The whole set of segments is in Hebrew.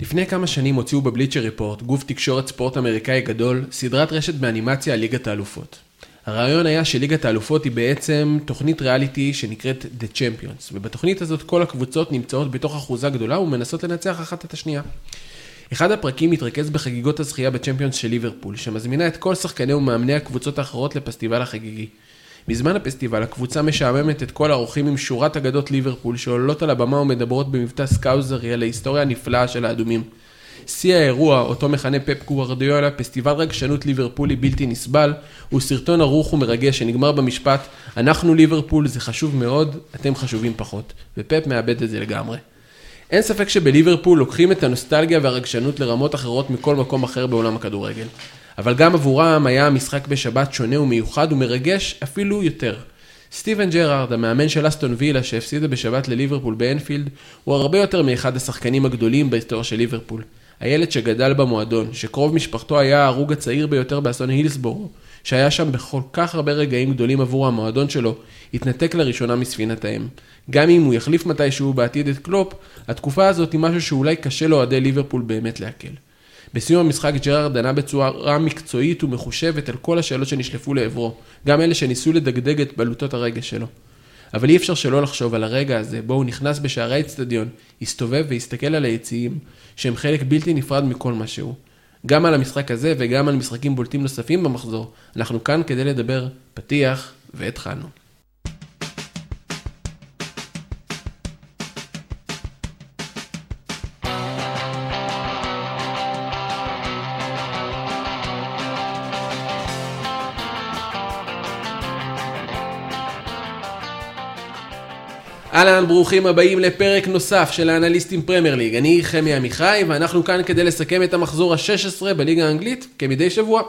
לפני כמה שנים הוציאו בבליצ'ר ריפורט, גוף תקשורת ספורט אמריקאי גדול, סדרת רשת באנימציה על ליגת האלופות. הרעיון היה שליגת האלופות היא בעצם תוכנית ריאליטי שנקראת The Champions, ובתוכנית הזאת כל הקבוצות נמצאות בתוך אחוזה גדולה ומנסות לנצח אחת את השנייה. אחד הפרקים מתרכז בחגיגות הזכייה בצ'מפיונס של ליברפול, שמזמינה את כל שחקני ומאמני הקבוצות האחרות לפסטיבל החגיגי. בזמן הפסטיבל הקבוצה משעממת את כל האורחים עם שורת אגדות ליברפול שעולות על הבמה ומדברות במבטא סקאוזרי על ההיסטוריה הנפלאה של האדומים. שיא האירוע, אותו מכנה פפ גוורדיולה, פסטיבל רגשנות ליברפולי בלתי נסבל, הוא סרטון ערוך ומרגש שנגמר במשפט, אנחנו ליברפול, זה חשוב מאוד, אתם חשובים פחות. ופפ מאבד את זה לגמרי. אין ספק שבליברפול לוקחים את הנוסטלגיה והרגשנות לרמות אחרות מכל מקום אחר בעולם הכדורגל. אבל גם עבורם היה המשחק בשבת שונה ומיוחד ומרגש אפילו יותר. סטיבן ג'רארד, המאמן של אסטון וילה שהפסידה בשבת לליברפול באנפילד, הוא הרבה יותר מאחד השחקנים הגדולים בהיסטוריה של ליברפול. הילד שגדל במועדון, שקרוב משפחתו היה ההרוג הצעיר ביותר באסון הילסבורו, שהיה שם בכל כך הרבה רגעים גדולים עבור המועדון שלו, התנתק לראשונה מספינת האם. גם אם הוא יחליף מתישהו בעתיד את קלופ, התקופה הזאת היא משהו שאולי קשה לאוהדי ליברפול באמת לעכל. בסיום המשחק ג'רארד ענה בצורה מקצועית ומחושבת על כל השאלות שנשלפו לעברו, גם אלה שניסו לדגדג את בלוטות הרגש שלו. אבל אי אפשר שלא לחשוב על הרגע הזה, בו הוא נכנס בשערי האצטדיון, הסתובב והסתכל על היציעים, שהם חלק בלתי נפרד מכל מה שהוא. גם על המשחק הזה וגם על משחקים בולטים נוספים במחזור, אנחנו כאן כדי לדבר פתיח והתחלנו. אהלן, ברוכים הבאים לפרק נוסף של האנליסטים פרמייר ליג. אני חמי עמיחי, ואנחנו כאן כדי לסכם את המחזור ה-16 בליגה האנגלית, כמדי שבוע.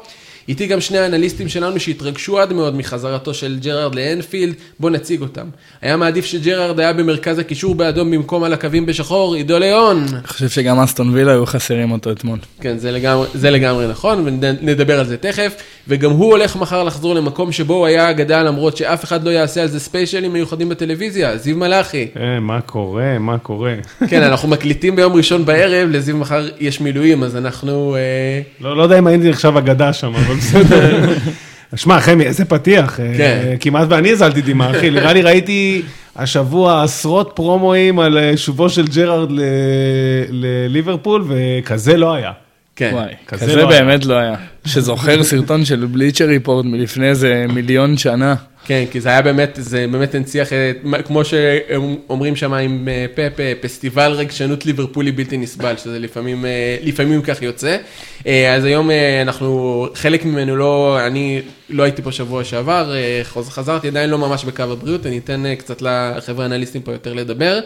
איתי גם שני האנליסטים שלנו שהתרגשו עד מאוד מחזרתו של ג'רארד לאנפילד, בואו נציג אותם. היה מעדיף שג'רארד היה במרכז הקישור באדום במקום על הקווים בשחור, עידו ליאון. אני חושב שגם אסטון וילה היו חסרים אותו אתמול. כן, זה לגמרי, זה לגמרי נכון, ונדבר על זה תכף. וגם הוא הולך מחר לחזור למקום שבו הוא היה אגדה, למרות שאף אחד לא יעשה על זה specials מיוחדים בטלוויזיה, זיו מלאכי. אה, מה קורה, מה קורה. כן, אנחנו מקליטים ביום ראשון בערב, לזיו מחר יש מילואים, אז אנחנו... אה, לא, לא יודע אם הייתי עכשיו אגדה שם, אבל בסדר. שמע, חמי, איזה פתיח. אה, כן. כמעט ואני הזלתי דמעה, אחי. נראה לי ראיתי השבוע עשרות פרומואים על אה, שובו של ג'רארד לליברפול, וכזה לא היה. כן. וואי, כזה כזה לא היה. באמת לא היה. שזוכר סרטון של בליצ'ר ריפורט מלפני איזה מיליון שנה. כן, כי זה היה באמת, זה באמת הנציח, אה, כמו שאומרים שם עם אה, פפ, אה, פסטיבל רגשנות ליברפולי בלתי נסבל, שזה לפעמים, לפעמים כך יוצא. אז היום אנחנו, חלק ממנו לא, אני לא הייתי פה שבוע שעבר, חזרתי עדיין לא ממש בקו הבריאות, אני אתן קצת לחבר'ה האנליסטים פה יותר לדבר.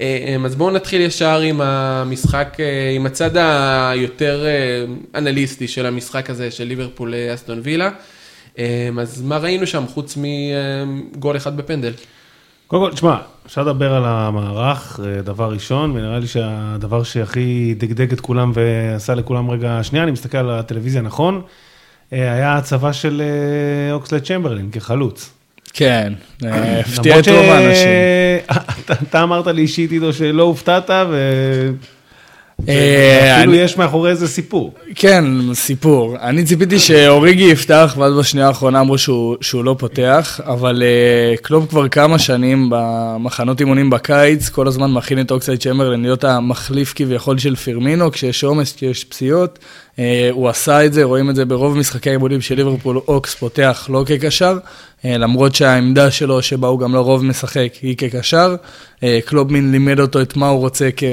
אה, אז בואו נתחיל ישר עם המשחק, אה, עם הצד היותר אה, אנליסטי של המשחק הזה של ליברפול אה, אסטון וילה. אה, אז מה ראינו שם חוץ מגול אחד בפנדל? קודם כל, תשמע, אפשר לדבר על המערך, אה, דבר ראשון, ונראה לי שהדבר שהכי דגדג את כולם ועשה לכולם רגע, שנייה, אני מסתכל על הטלוויזיה נכון, אה, היה הצבה של אה, אוקסלד צ'מברלין כחלוץ. כן, אה, הפתיע את רוב האנשים. אתה- אמרת לי אישית עידו שלא הופתעת, אה, ואפילו אני- יש מאחורי זה סיפור. כן, סיפור. אני ציפיתי שאוריגי יפתח, ואז בשנייה האחרונה אמרו שהוא, לא פותח, אבל uh, קלוב כבר כמה שנים במחנות אימונים בקיץ, כל הזמן מכין את אוקסייד צ'מברלין להיות המחליף כביכול של פירמינו, כשיש עומס, כשיש פציעות. הוא עשה את זה, רואים את זה ברוב משחקי האימונים של ליברפול, אוקס פותח לא כקשר, למרות שהעמדה שלו, שבה הוא גם לרוב משחק, היא כקשר. Uh, קלוב מין לימד אותו את מה הוא רוצה כ...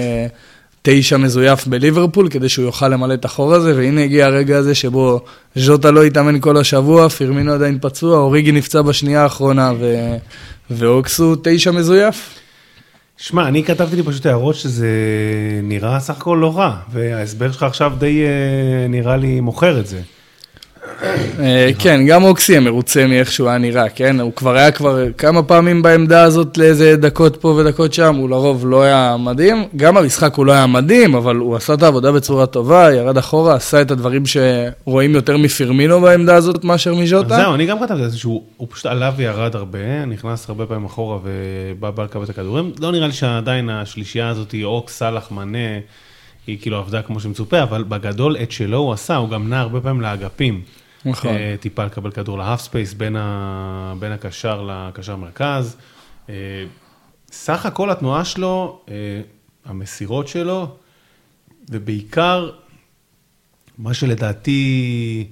תשע מזויף בליברפול, כדי שהוא יוכל למלא את החור הזה, והנה הגיע הרגע הזה שבו ז'וטה לא התאמן כל השבוע, פירמינו עדיין פצוע, אוריגי נפצע בשנייה האחרונה, ו... ואוקסו תשע מזויף. שמע, אני כתבתי לי פשוט הערות שזה נראה סך הכל לא רע, וההסבר שלך עכשיו די אה, נראה לי מוכר את זה. אה, כן, גם אוקסי מרוצה מאיך שהוא היה נראה, כן? הוא כבר היה כבר כמה פעמים בעמדה הזאת לאיזה דקות פה ודקות שם, הוא לרוב לא היה מדהים. גם המשחק הוא לא היה מדהים, אבל הוא עשה את העבודה בצורה טובה, ירד אחורה, עשה את הדברים שרואים יותר מפירמינו בעמדה הזאת מאשר מז'וטה. זהו, אני גם כתבתי את זה שהוא הוא פשוט עלה וירד הרבה, נכנס הרבה פעמים אחורה ובא בא לקבל את הכדורים. לא נראה לי שעדיין השלישייה הזאת היא אוק, סאלח, מנה, היא כאילו עבדה כמו שמצופה, אבל בגדול את שלו הוא עשה, הוא גם נע הרבה פעמים לאגפים. נכון. אה, טיפה לקבל כדור ל half space בין, ה... בין הקשר לקשר מרכז. אה, סך הכל התנועה שלו, אה, המסירות שלו, ובעיקר, מה שלדעתי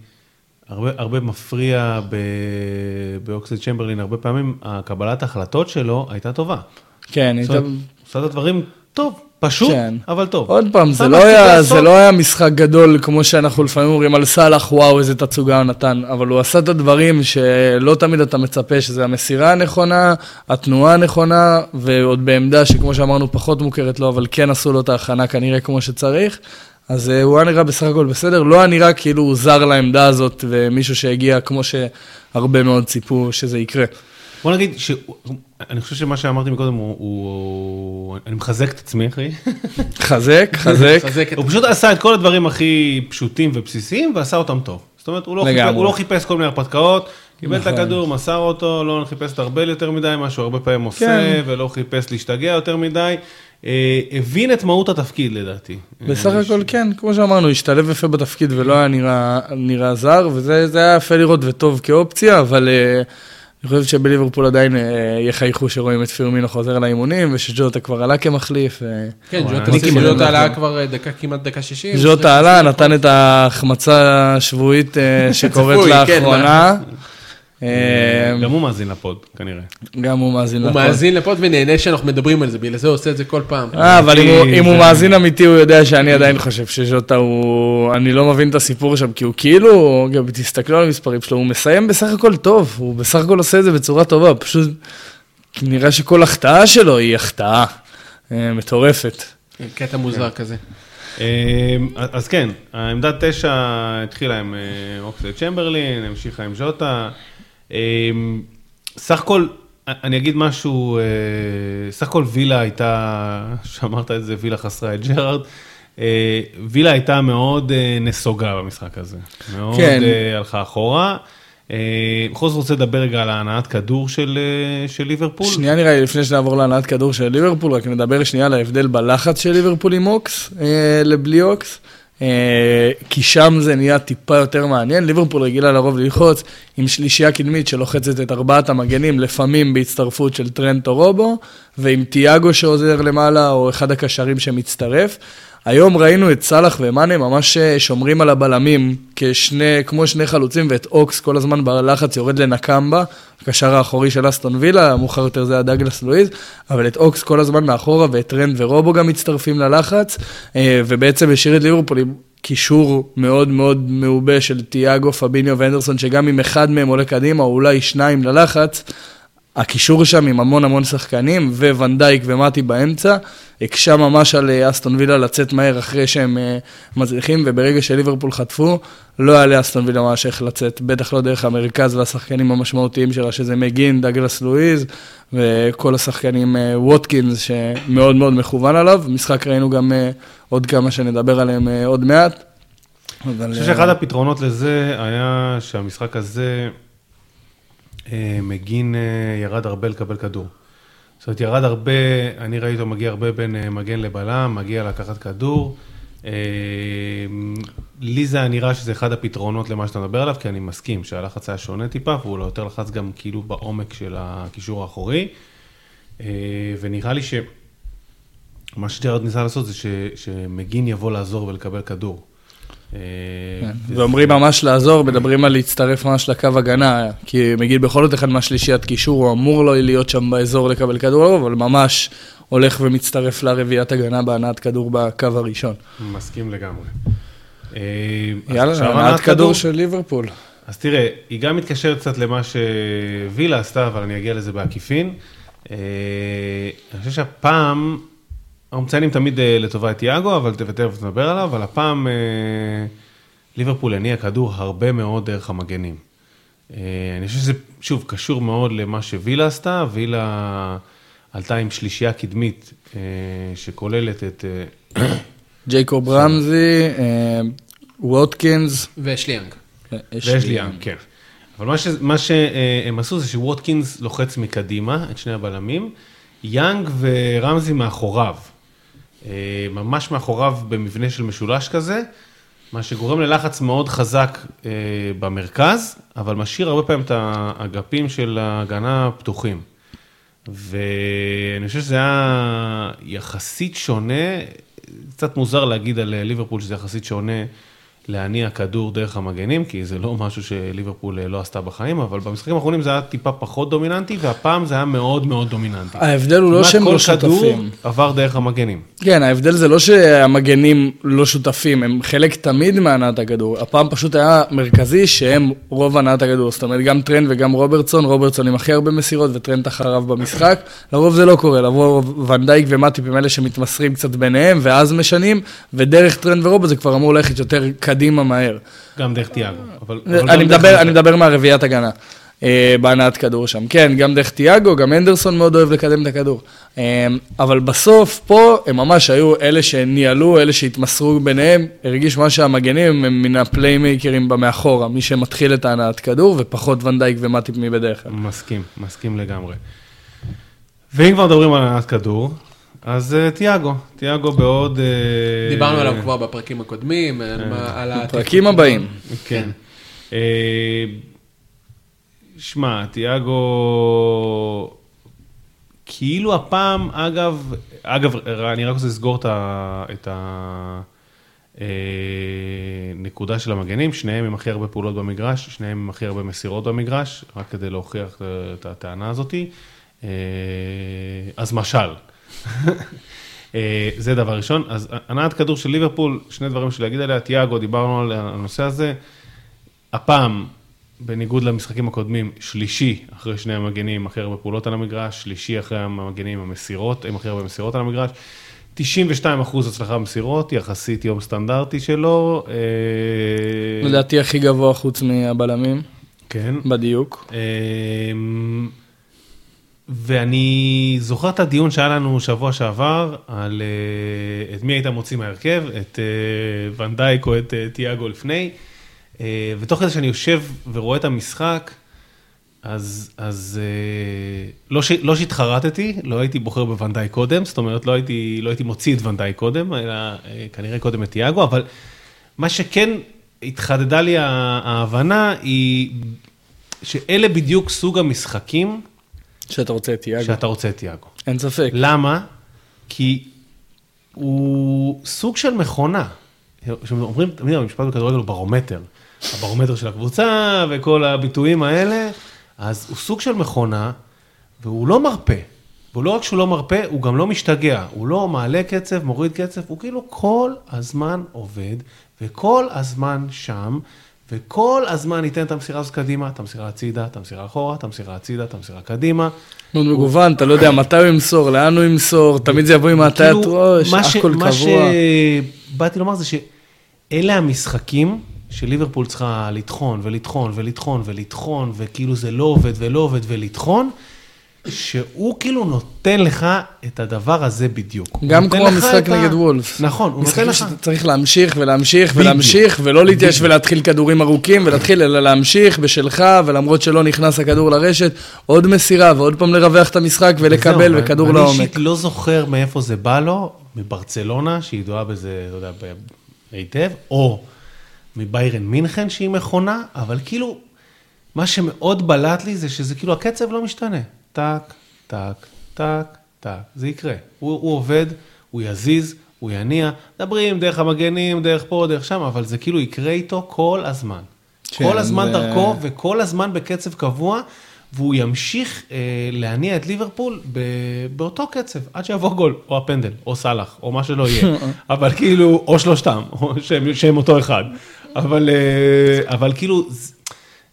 הרבה, הרבה מפריע ב... באוקסלייד צ'מברלין, הרבה פעמים הקבלת ההחלטות שלו הייתה טובה. כן, הייתה... אומרת, עושה את הדברים טוב, פשוט, כן. אבל טוב. עוד פעם, זה לא, היה, לעשות. זה לא היה משחק גדול כמו שאנחנו לפעמים אומרים על סאלח, וואו, איזה תצוגה הוא נתן, אבל הוא עשה את הדברים שלא תמיד אתה מצפה, שזה המסירה הנכונה, התנועה הנכונה, ועוד בעמדה שכמו שאמרנו פחות מוכרת לו, אבל כן עשו לו את ההכנה כנראה כמו שצריך. אז אה, הוא היה נראה בסך הכל בסדר, לא היה נראה כאילו הוא זר לעמדה הזאת ומישהו שהגיע כמו שהרבה מאוד ציפו שזה יקרה. בוא נגיד, ש... אני חושב שמה שאמרתי מקודם, הוא, הוא... אני מחזק את עצמי, אחי. חזק, חזק. חזק את... הוא פשוט עשה את כל הדברים הכי פשוטים ובסיסיים, ועשה אותם טוב. זאת אומרת, הוא לא, חיפש. הוא לא חיפש כל מיני הרפתקאות, קיבל את נכון. הכדור, מסר אותו, לא חיפש לתרבל יותר מדי, מה שהוא הרבה פעמים עושה, כן. ולא חיפש להשתגע יותר מדי. אה, הבין את מהות התפקיד לדעתי. בסך אה, הכל כן, כמו שאמרנו, השתלב יפה בתפקיד ולא היה נראה, נראה זר, וזה זה היה יפה לראות וטוב כאופציה, אבל uh, אני חושב שבליברפול עדיין uh, יחייכו שרואים את פירמינו חוזר לאימונים, ושג'וטה כבר עלה כמחליף. אה, כן, ג'וטה עלה. כבר אה, דקה, כמעט דקה 60. ג'וטה עלה, נתן את ההחמצה השבועית שקורית כן, לאחרונה. אה, גם הוא מאזין לפוד, כנראה. גם הוא מאזין הוא לפוד. מאזין לפוד ונהנה שאנחנו מדברים על זה, בגלל זה הוא עושה את זה כל פעם. אה, אבל אם הוא- הוא זה- מאזין אמיתי, הוא יודע שאני עדיין חושב שז'וטה הוא... אני לא מבין את הסיפור שם, כי הוא כאילו, גם תסתכלו על המספרים שלו, הוא מסיים בסך הכל טוב, הוא בסך הכל עושה את זה בצורה טובה, פשוט נראה שכל החטאה שלו היא החטאה אה, מטורפת. קטע מוזר כזה. אה, אז כן, העמדת תשע התחילה עם אה, אוקסד צ'מברלין, המשיכה עם ז'וטה. אה, סך הכל, אני אגיד משהו, אה, סך הכל וילה הייתה, שאמרת את זה, וילה חסרה את ג'רארד. אה, וילה הייתה מאוד אה, נסוגה במשחק הזה. מאוד כן. הלכה אחורה. בכל זאת רוצה לדבר רגע על ההנעת כדור של של ליברפול. שנייה נראה לי, לפני שנעבור להנעת כדור של ליברפול, רק נדבר שנייה על ההבדל בלחץ של ליברפול עם אוקס, לבלי אוקס. אה, כי שם זה נהיה טיפה יותר מעניין, ליברפול רגילה לרוב ללחוץ עם שלישייה קדמית שלוחצת את ארבעת המגנים, לפעמים בהצטרפות של טרנט או רובו, ועם תיאגו שעוזר למעלה, או אחד הקשרים שמצטרף. היום ראינו את סאלח ומאנה ממש אה, שומרים על הבלמים כשני, כמו שני חלוצים, ואת אוקס כל הזמן בלחץ יורד לנקמבה, הקשר האחורי של אסטון וילה, מאוחר יותר זה היה דאגלס לואיז, אבל את אוקס כל הזמן מאחורה, ואת טרנט ורובו גם מצטרפים ללחץ, אה, ובעצם השאיר את ליברפול עם קישור מאוד מאוד מעובה של תיאגו, פביניו והנדרסון, שגם אם אחד מהם עולה קדימה, או אולי שניים ללחץ, הקישור שם עם המון המון שחקנים, וונדייק ומטיפ באמצע, הקשה ממש על אה, אסטון וילה לצאת מהר אחרי שהם אה, מצליחים, וברגע שליברפול חטפו, לא היה לאסטון וילה ממש איך לצאת, בטח לא דרך המרכז והשחקנים המשמעותיים שלה, שזה מגין, דגלס לואיז, וכל השחקנים, אה, ווטקינס, שמאוד מאוד מכוון עליו. משחק ראינו גם עוד כמה שנדבר עליהם עוד מעט. אבל, אני חושב שאחד הפתרונות לזה היה שהמשחק הזה, מגין אה, ירד הרבה לקבל כדור. זאת אומרת, ירד הרבה, אני ראיתי אותו מגיע הרבה בין אה, מגן לבלם, מגיע לקחת כדור. אה, לי זה נראה שזה אחד הפתרונות למה שאתה מדבר עליו, כי אני מסכים שהלחץ היה שונה טיפה, והוא לא יותר לחץ גם כאילו בעומק של הקישור האחורי. אה, ונראה לי שמה שג'רד ניסה לעשות זה ש, שמגין יבוא לעזור ולקבל כדור. אה, כן, וזה- ואומרים ממש לעזור, מדברים על להצטרף ממש לקו הגנה, כי מגיד בכל זאת אחד מהשלישיית קישור, הוא אמור לא להיות שם באזור לקבל כדור, אבל ממש הולך ומצטרף לרביעיית הגנה בהנעת כדור בקו הראשון. מסכים לגמרי. אה, יאללה, הנעת כדור של ליברפול. אז תראה, היא גם מתקשרת קצת למה שווילה עשתה, אבל אני אגיע לזה בעקיפין. אה, אני חושב שהפעם, אנחנו מציינים תמיד אה, לטובה את יאגו, אבל תכף נדבר עליו, אבל הפעם אה, ליברפול הניע כדור הרבה מאוד דרך המגנים. אה, אני חושב שזה, שוב, קשור מאוד למה שווילה עשתה, וילה עלתה עם שלישייה קדמית שכוללת את... ג'ייקוב רמזי, ווטקינס. לי ים, כן. אבל מה, ש, מה שהם עשו זה שווטקינס לוחץ מקדימה את שני הבלמים, יאנג ורמזי מאחוריו. אה, ממש מאחוריו במבנה של משולש כזה, מה שגורם ללחץ מאוד חזק אה, במרכז, אבל משאיר הרבה פעמים את האגפים של ההגנה פתוחים. ואני חושב שזה היה יחסית שונה, קצת מוזר להגיד על ליברפול שזה יחסית שונה להניע כדור דרך המגנים, כי זה לא משהו שליברפול לא עשתה בחיים, אבל במשחקים האחרונים זה היה טיפה פחות דומיננטי, והפעם זה היה מאוד מאוד דומיננטי. ההבדל הוא לא שהם לא שותפים. כמעט כל כדור עבר דרך המגנים. כן, ההבדל זה לא שהמגנים לא שותפים, הם חלק תמיד מהנעת הכדור. הפעם פשוט היה מרכזי שהם רוב הנעת הכדור. זאת אומרת, גם טרנט וגם רוברטסון, רוברטסון עם הכי הרבה מסירות וטרנט אחריו במשחק. לרוב זה לא קורה, לרוב ונדייק ומטיפ הם אלה שמתמסרים קצת ביניהם, ואז משנים, ודרך טרנט ורוברטסון זה כבר אמור ללכת יותר קדימה מהר. גם דרך תיאגו. אני מדבר, אני מדבר מהרביעיית הגנה. אה, בהנעת כדור שם. כן, גם דרך תיאגו, גם הנדרסון מאוד אוהב לקדם את הכדור. אה, אבל בסוף, פה הם ממש היו אלה שניהלו, אלה שהתמסרו ביניהם, הרגיש ממש שהמגנים הם מן הפליימייקרים במאחורה, מי שמתחיל את ההנעת כדור, ופחות ונדייק ומטיפ מבדרך כלל. מסכים, מסכים לגמרי. ואם כבר מדברים על הנעת כדור, אז uh, תיאגו, תיאגו בעוד... Uh, דיברנו עליו כבר בפרקים הקודמים, כן. על הפרקים הבאים. כן. שמע, תיאגו, כאילו הפעם, אגב, אגב, אני רק רוצה לסגור את הנקודה של המגנים, שניהם עם הכי הרבה פעולות במגרש, שניהם עם הכי הרבה מסירות במגרש, רק כדי להוכיח את הטענה הזאתי. אז משל. אה, זה דבר ראשון. אז הנעת כדור של ליברפול, שני דברים של להגיד עליה, תיאגו, דיברנו על הנושא הזה. הפעם, בניגוד למשחקים הקודמים, שלישי אחרי שני המגנים, הכי הרבה פעולות על המגרש, שלישי אחרי המגנים המסירות, עם הכי הרבה מסירות על המגרש. 92 אחוז הצלחה במסירות, יחסית יום סטנדרטי שלו. אה, לדעתי הכי גבוה חוץ מהבלמים. כן. בדיוק. ואני זוכר את הדיון שהיה לנו שבוע שעבר, על uh, את מי היית מוציא מהרכב, את uh, ונדייק או את uh, תיאגו לפני, uh, ותוך כדי שאני יושב ורואה את המשחק, אז, אז uh, לא, ש, לא שהתחרטתי, לא הייתי בוחר בוונדייק קודם, זאת אומרת לא הייתי, לא הייתי מוציא את ונדייק קודם, אלא uh, כנראה קודם את תיאגו, אבל מה שכן התחדדה לי ההבנה היא שאלה בדיוק סוג המשחקים, שאתה רוצה את תיאגו. שאתה רוצה את תיאגו. אין ספק. למה? כי הוא סוג של מכונה. אומרים, תמיד המשפט בכדורגל הוא ברומטר. הברומטר של הקבוצה וכל הביטויים האלה, אז הוא סוג של מכונה, והוא לא מרפה. ולא רק שהוא לא מרפה, הוא גם לא משתגע. הוא לא מעלה קצב, מוריד קצב, הוא כאילו כל הזמן עובד, וכל הזמן שם, וכל הזמן ניתן את המסירה הזאת קדימה, את המסירה הצידה, את המסירה אחורה, את המסירה הצידה, את המסירה קדימה. מאוד מגוון, אתה לא יודע מתי הוא ימסור, לאן הוא ימסור, תמיד זה יבוא עם הטיית ראש, הכל קבוע. מה שבאתי לומר זה שאלה המשחקים שליברפול צריכה לטחון ולטחון ולטחון ולטחון, וכאילו זה לא עובד ולא עובד ולטחון. שהוא כאילו נותן לך את הדבר הזה בדיוק. גם כמו המשחק נגד וולף. נכון, הוא נותן לך... משחק שאתה צריך להמשיך ולהמשיך ולהמשיך, ולא להתייש ולהתחיל כדורים ארוכים, ולהתחיל אלא להמשיך בשלך, ולמרות שלא נכנס הכדור לרשת, עוד מסירה ועוד פעם לרווח את המשחק ולקבל, וכדור לעומק. אני אישית לא זוכר מאיפה זה בא לו, מברצלונה, שהיא ידועה בזה, אתה יודע, היטב, או מביירן מינכן, שהיא מכונה, אבל כאילו, מה שמאוד בלט לי זה שזה כאילו הקצב לא משתנה. טק, טק, טק, טק, זה יקרה. הוא, הוא עובד, הוא יזיז, הוא יניע, מדברים דרך המגנים, דרך פה, דרך שם, אבל זה כאילו יקרה איתו כל הזמן. כן, כל הזמן ו... דרכו וכל הזמן בקצב קבוע, והוא ימשיך אה, להניע את ליברפול ב, באותו קצב, עד שיבוא גול, או הפנדל, או סאלח, או מה שלא יהיה. אבל כאילו, או שלושתם, או שהם, שהם אותו אחד. אבל, אה, אבל כאילו,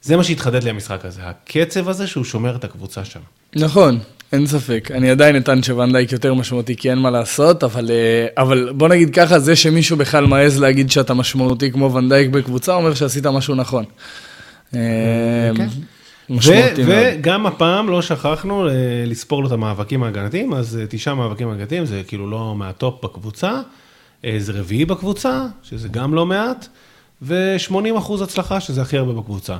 זה מה שהתחדד לי המשחק הזה, הקצב הזה שהוא שומר את הקבוצה שם. נכון, אין ספק. אני עדיין אטען שוונדייק יותר משמעותי, כי אין מה לעשות, אבל, אה, אבל בוא נגיד ככה, זה שמישהו בכלל מעז להגיד שאתה משמעותי כמו ונדייק בקבוצה, אומר שעשית משהו נכון. אה, כן. מאוד. וגם הפעם לא שכחנו אה, לספור לו את המאבקים ההגנתיים, אז תשעה מאבקים הגנתיים, זה כאילו לא מהטופ בקבוצה, זה רביעי בקבוצה, שזה גם לא מעט, ו-80 אחוז הצלחה, שזה הכי הרבה בקבוצה.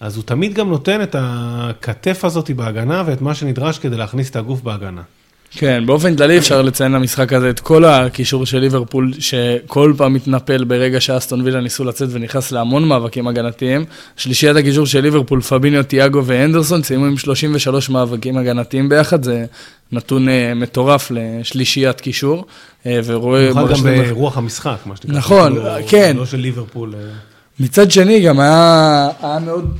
אז הוא תמיד גם נותן את הכתף הזאת בהגנה ואת מה שנדרש כדי להכניס את הגוף בהגנה. כן, באופן כללי אפשר לציין למשחק הזה את כל הקישור של ליברפול, שכל פעם מתנפל ברגע שאסטון וילה ניסו לצאת ונכנס להמון מאבקים הגנתיים. שלישיית הקישור של ליברפול, פביניו, תיאגו ואנדרסון, סיימו עם 33 מאבקים הגנתיים ביחד, זה נתון uh, מטורף לשלישיית קישור. Uh, ורואה... במיוחד גם ברוח המשחק, מה שנקרא. נכון, לא, כן. לא של ליברפול. מצד שני, גם היה, היה מאוד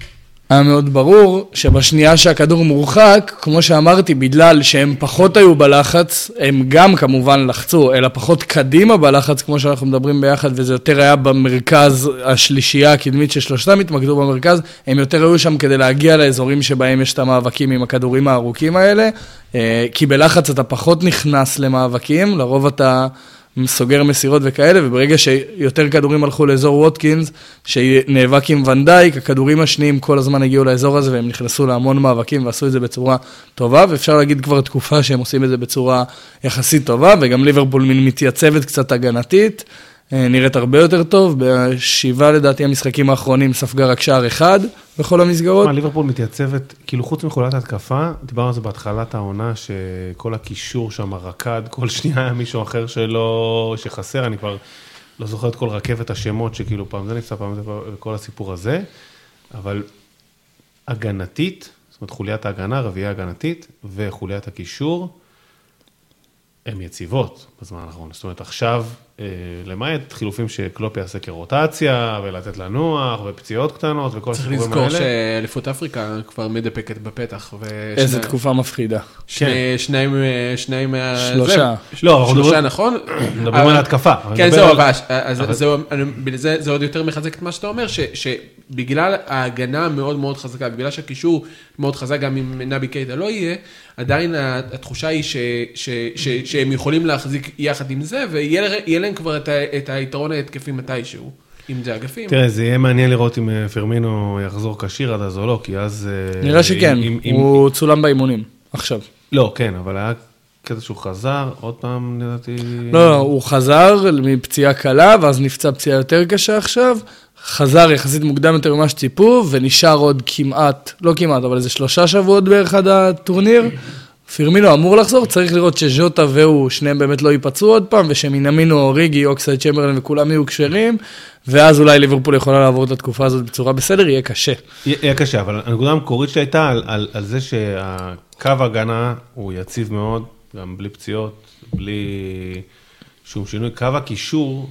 היה מאוד ברור שבשנייה שהכדור מורחק, כמו שאמרתי, בגלל שהם פחות היו בלחץ, הם גם כמובן לחצו, אלא פחות קדימה בלחץ, כמו שאנחנו מדברים ביחד, וזה יותר היה במרכז השלישייה הקדמית ששלושתם התמקדו במרכז, הם יותר היו שם כדי להגיע לאזורים שבהם יש את המאבקים עם הכדורים הארוכים האלה, אה, כי בלחץ אתה פחות נכנס למאבקים, לרוב אתה... סוגר מסירות וכאלה, וברגע שיותר כדורים הלכו לאזור ווטקינס, שנאבק עם ונדייק, הכדורים השניים כל הזמן הגיעו לאזור הזה, והם נכנסו להמון מאבקים ועשו את זה בצורה טובה, ואפשר להגיד כבר תקופה שהם עושים את זה בצורה יחסית טובה, וגם ליברפול מתייצבת קצת הגנתית. אה, נראית הרבה יותר טוב, בשבעה לדעתי המשחקים האחרונים ספגה רק שער אחד בכל המסגרות. מה, ליברפול מתייצבת, כאילו חוץ מחולת התקפה, דיברנו על זה בהתחלת העונה, שכל הקישור שם רקד, כל שנייה היה מישהו אחר שלא, שחסר, אני כבר לא זוכר את כל רכבת השמות, שכאילו פעם זה נפצע, פעם זה, וכל הסיפור הזה, אבל הגנתית, זאת אומרת חוליית ההגנה, רביעייה הגנתית, וחוליית הקישור, הן יציבות בזמן האחרון. זאת אומרת, עכשיו למעט חילופים שקלופ יעשה כרוטציה, ולתת לנוח, ופציעות קטנות, וכל הסיפורים האלה. צריך לזכור שאליפות אפריקה כבר מדפקת בפתח. איזה תקופה מפחידה. כן. שניים, שניים, שלושה. לא, שלושה נכון? מדברים על התקפה. כן, זהו, אבל זה עוד יותר מחזק את מה שאתה אומר, שבגלל ההגנה המאוד מאוד חזקה, בגלל שהקישור מאוד חזק, גם אם נבי קייטה לא יהיה, עדיין התחושה היא שהם יכולים להחזיק יחד עם זה, ויהיה להם כבר את היתרון ההתקפי מתישהו. אם זה אגפים. תראה, זה יהיה מעניין לראות אם אה, פרמינו יחזור כשיר עד אז או לא, כי אז... אה, נראה שכן, הוא צולם באימונים, עכשיו. לא, כן, אבל היה קטע שהוא חזר, עוד פעם, לדעתי... לא, לא, הוא חזר מפציעה קלה, ואז נפצע פציעה יותר קשה עכשיו, חזר יחסית מוקדם יותר ממה שציפו, ונשאר עוד כמעט, לא כמעט, אבל איזה שלושה שבועות בערך עד הטורניר. פירמינו אמור לחזור, צריך לראות שז'וטה והוא, שניהם באמת לא ייפצעו עוד פעם, ושמינמינו, אוריגי, אוקסייד צ'מברלין וכולם יהיו כשרים, ואז אולי ליברפול יכולה לעבור את התקופה הזאת בצורה בסדר, יהיה קשה. יהיה קשה, אבל הנקודה המקורית שלי הייתה על, על, על זה שהקו הגנה הוא יציב מאוד, גם בלי פציעות, בלי שום שינוי. קו הקישור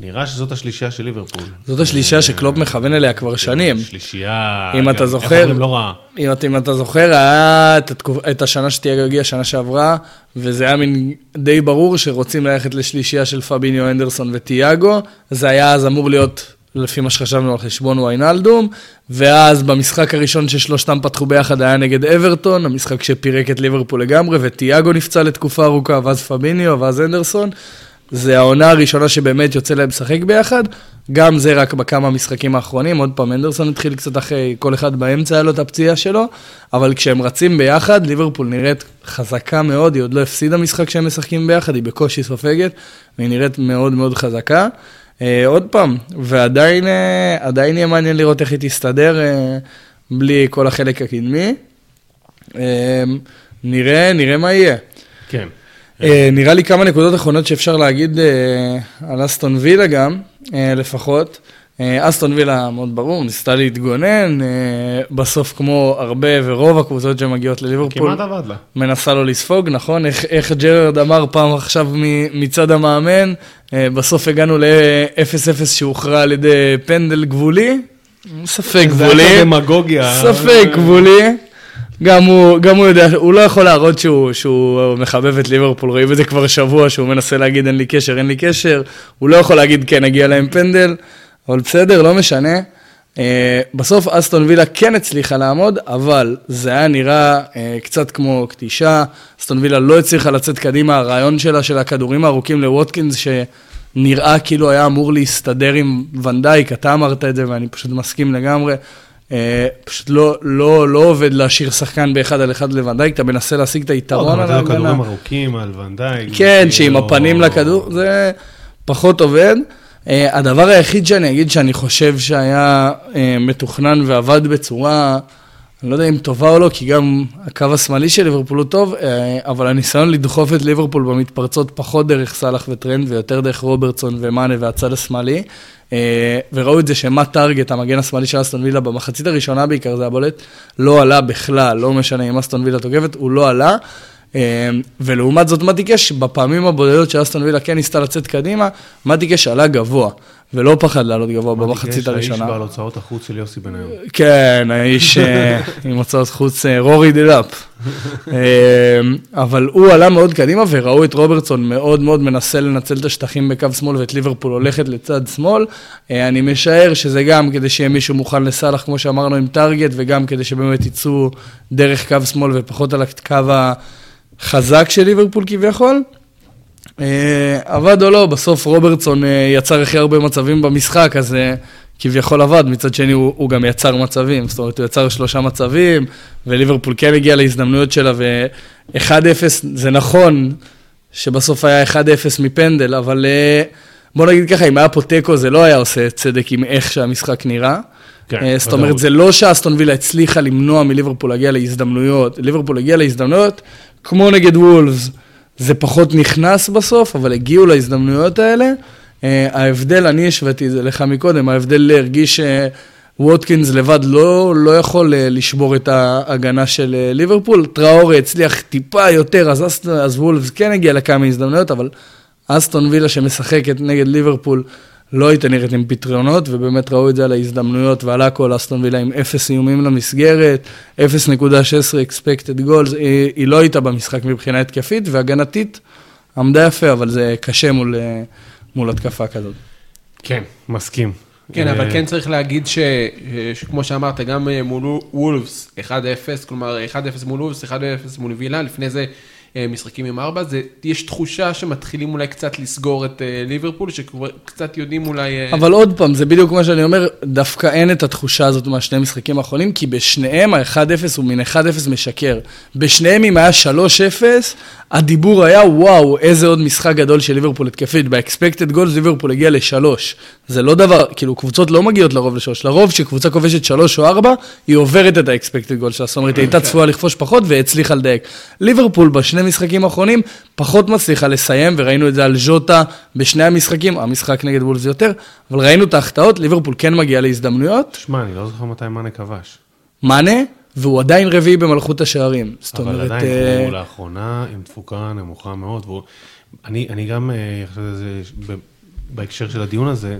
נראה שזאת השלישייה של ליברפול. זאת השלישייה שקלופ מכוון אליה כבר שנים. שלישייה, אם אתה זוכר, לא רע. אם, אתה זוכר, היה את, השנה שתהיה הגיעה שנה שעברה, וזה היה מין די ברור שרוצים ללכת לשלישייה של פביניו, אנדרסון וטיאגו, זה היה אז אמור להיות, לפי מה שחשבנו על חשבון ויינלדום, ואז במשחק הראשון ששלושתם פתחו ביחד היה נגד אברטון, המשחק שפירק את ליברפול לגמרי, וטיאגו נפצע לתקופה ארוכה, ואז פביניו, ואז אנדרסון. זה העונה הראשונה שבאמת יוצא להם לשחק ביחד, גם זה רק בכמה משחקים האחרונים, עוד פעם, אנדרסון התחיל קצת אחרי, כל אחד באמצע היה לו את הפציעה שלו, אבל כשהם רצים ביחד, ליברפול נראית חזקה מאוד, היא עוד לא הפסידה משחק שהם משחקים ביחד, היא בקושי סופגת, והיא נראית מאוד מאוד חזקה. אה, עוד פעם, ועדיין אה, יהיה מעניין לראות איך היא תסתדר אה, בלי כל החלק הקדמי. אה, נראה, נראה מה יהיה. כן. אה, נראה לי כמה נקודות אחרונות שאפשר להגיד אה, על אסטון וילה גם, אה, לפחות. אסטון וילה מאוד ברור, ניסתה להתגונן, בסוף כמו הרבה ורוב הקבוצות שמגיעות לליברפול, כמעט עבד לה. מנסה לו לספוג, נכון? איך, איך ג'רארד אמר פעם עכשיו מצד המאמן, בסוף הגענו ל-0-0 שהוכרע על ידי פנדל גבולי, ספק גבולי, ספק גבולי. גם הוא, גם הוא יודע, הוא לא יכול להראות שהוא, שהוא מחבב את ליברפול, רואים את זה כבר שבוע, שהוא מנסה להגיד אין לי קשר, אין לי קשר, הוא לא יכול להגיד כן, הגיע להם פנדל, אבל בסדר, לא משנה. Uh, בסוף אסטון וילה כן הצליחה לעמוד, אבל זה היה נראה uh, קצת כמו קטישה, אסטון וילה לא הצליחה לצאת קדימה, הרעיון שלה של הכדורים הארוכים לווטקינס, שנראה כאילו היה אמור להסתדר עם ונדייק, אתה אמרת את זה ואני פשוט מסכים לגמרי. אה, פשוט לא, לא, לא עובד להשאיר שחקן באחד על אחד לוונדייק, אתה מנסה להשיג את היתרון לא, על ההגנה. כדורים ארוכים על ונדייק. כן, שעם לא... הפנים לכדור, זה פחות עובד. Uh, הדבר היחיד שאני אגיד שאני חושב שהיה uh, מתוכנן ועבד בצורה אני לא יודע אם טובה או לא, כי גם הקו השמאלי של ליברפול הוא טוב, אה, אבל הניסיון לדחוף את ליברפול במתפרצות פחות דרך סאלח וטרנד ויותר דרך רוברטסון ומאנה והצד השמאלי. אה, וראו את זה שמה טארגט, המגן השמאלי של אסטון וילה, במחצית הראשונה בעיקר זה הבולט, לא עלה בכלל, לא משנה אם אסטון וילה תוקפת, הוא לא עלה. אה, ולעומת זאת מתי קאש, בפעמים הבודדות שאסטון וילה כן ניסתה לצאת קדימה, מתי קאש עלה גבוה. ולא פחד לעלות גבוה במחצית הראשונה. האיש בעל הוצאות החוץ של יוסי בניון. כן, האיש אה, עם הוצאות חוץ, רורי דלאפ. אבל הוא עלה מאוד קדימה וראו את רוברטסון מאוד מאוד מנסה לנצל את השטחים בקו שמאל ואת ליברפול הולכת לצד שמאל. אה, אני משער שזה גם כדי שיהיה מישהו מוכן לסאלח, כמו שאמרנו, עם טארגט, וגם כדי שבאמת יצאו דרך קו שמאל ופחות על הקו החזק של ליברפול כביכול. אה, עבד או לא, בסוף רוברטסון אה, יצר הכי הרבה מצבים במשחק, אז אה, כביכול עבד, מצד שני הוא, הוא גם יצר מצבים, זאת אומרת הוא יצר שלושה מצבים, וליברפול כן הגיע להזדמנויות שלה, ו-1-0 זה נכון שבסוף היה 1-0 מפנדל, אבל בוא נגיד ככה, אם היה פה תיקו זה לא היה עושה צדק עם איך שהמשחק נראה. כן, זאת אומרת, זה לא שאסטון וילה הצליחה למנוע מליברפול להגיע להזדמנויות, ליברפול הגיע להזדמנויות כמו נגד וולפס. זה פחות נכנס בסוף, אבל הגיעו להזדמנויות האלה. Uh, ההבדל, אני השוויתי את זה לך מקודם, ההבדל להרגיש שווטקינס לבד לא, לא יכול uh, לשבור את ההגנה של ליברפול. טראורי הצליח טיפה יותר, אז, אסט, אז וולפס כן הגיע לכמה הזדמנויות, אבל אסטון וילה שמשחקת נגד ליברפול, לא הייתה נראית עם פתרונות, ובאמת ראו את זה על ההזדמנויות ועל הכל, אסטון וילה עם אפס איומים למסגרת, 0.16 expected goals, היא, היא לא הייתה במשחק מבחינה התקפית, והגנתית עמדה יפה, אבל זה קשה מול, מול התקפה כזאת. כן, מסכים. כן, אבל כן צריך להגיד ש, שכמו שאמרת, גם מול וולפס 1-0, כלומר 1-0 מול וולפס, 1-0 מול וילה, לפני זה אה, משחקים עם ארבע, זה, יש תחושה שמתחילים אולי קצת לסגור את uh, ליברפול, שקצת יודעים אולי... Uh... אבל עוד פעם, זה בדיוק מה שאני אומר, דווקא אין את התחושה הזאת מהשני משחקים האחרונים, כי בשניהם ה-1-0 הוא מין 1-0 משקר. בשניהם אם היה 3-0, הדיבור היה, וואו, איזה עוד משחק גדול של ליברפול התקפית. ב-expected goals ליברפול הגיע לשלוש. זה לא דבר, כאילו, קבוצות לא מגיעות לרוב לשלוש. לרוב, כשקבוצה כובשת שלוש או ארבע, היא עוברת את ה-expected goals שלה. זאת אומרת, היא הייתה צפויה לכבוש פחות והצליחה לדייק. ליברפול בשני משחקים האחרונים פחות מצליחה לסיים, וראינו את זה על ז'וטה בשני המשחקים, המשחק נגד וולס יותר, אבל ראינו את ההחטאות, ליברפול כן מגיע להזדמנויות. שמע, אני לא זוכר מתי מאנה כבש. מאנה? והוא עדיין רביעי במלכות השערים. זאת אומרת... אבל עדיין. הוא לאחרונה עם תפוקה נמוכה מאוד, והוא... אני, אני גם חושב שזה, בהקשר של הדיון הזה,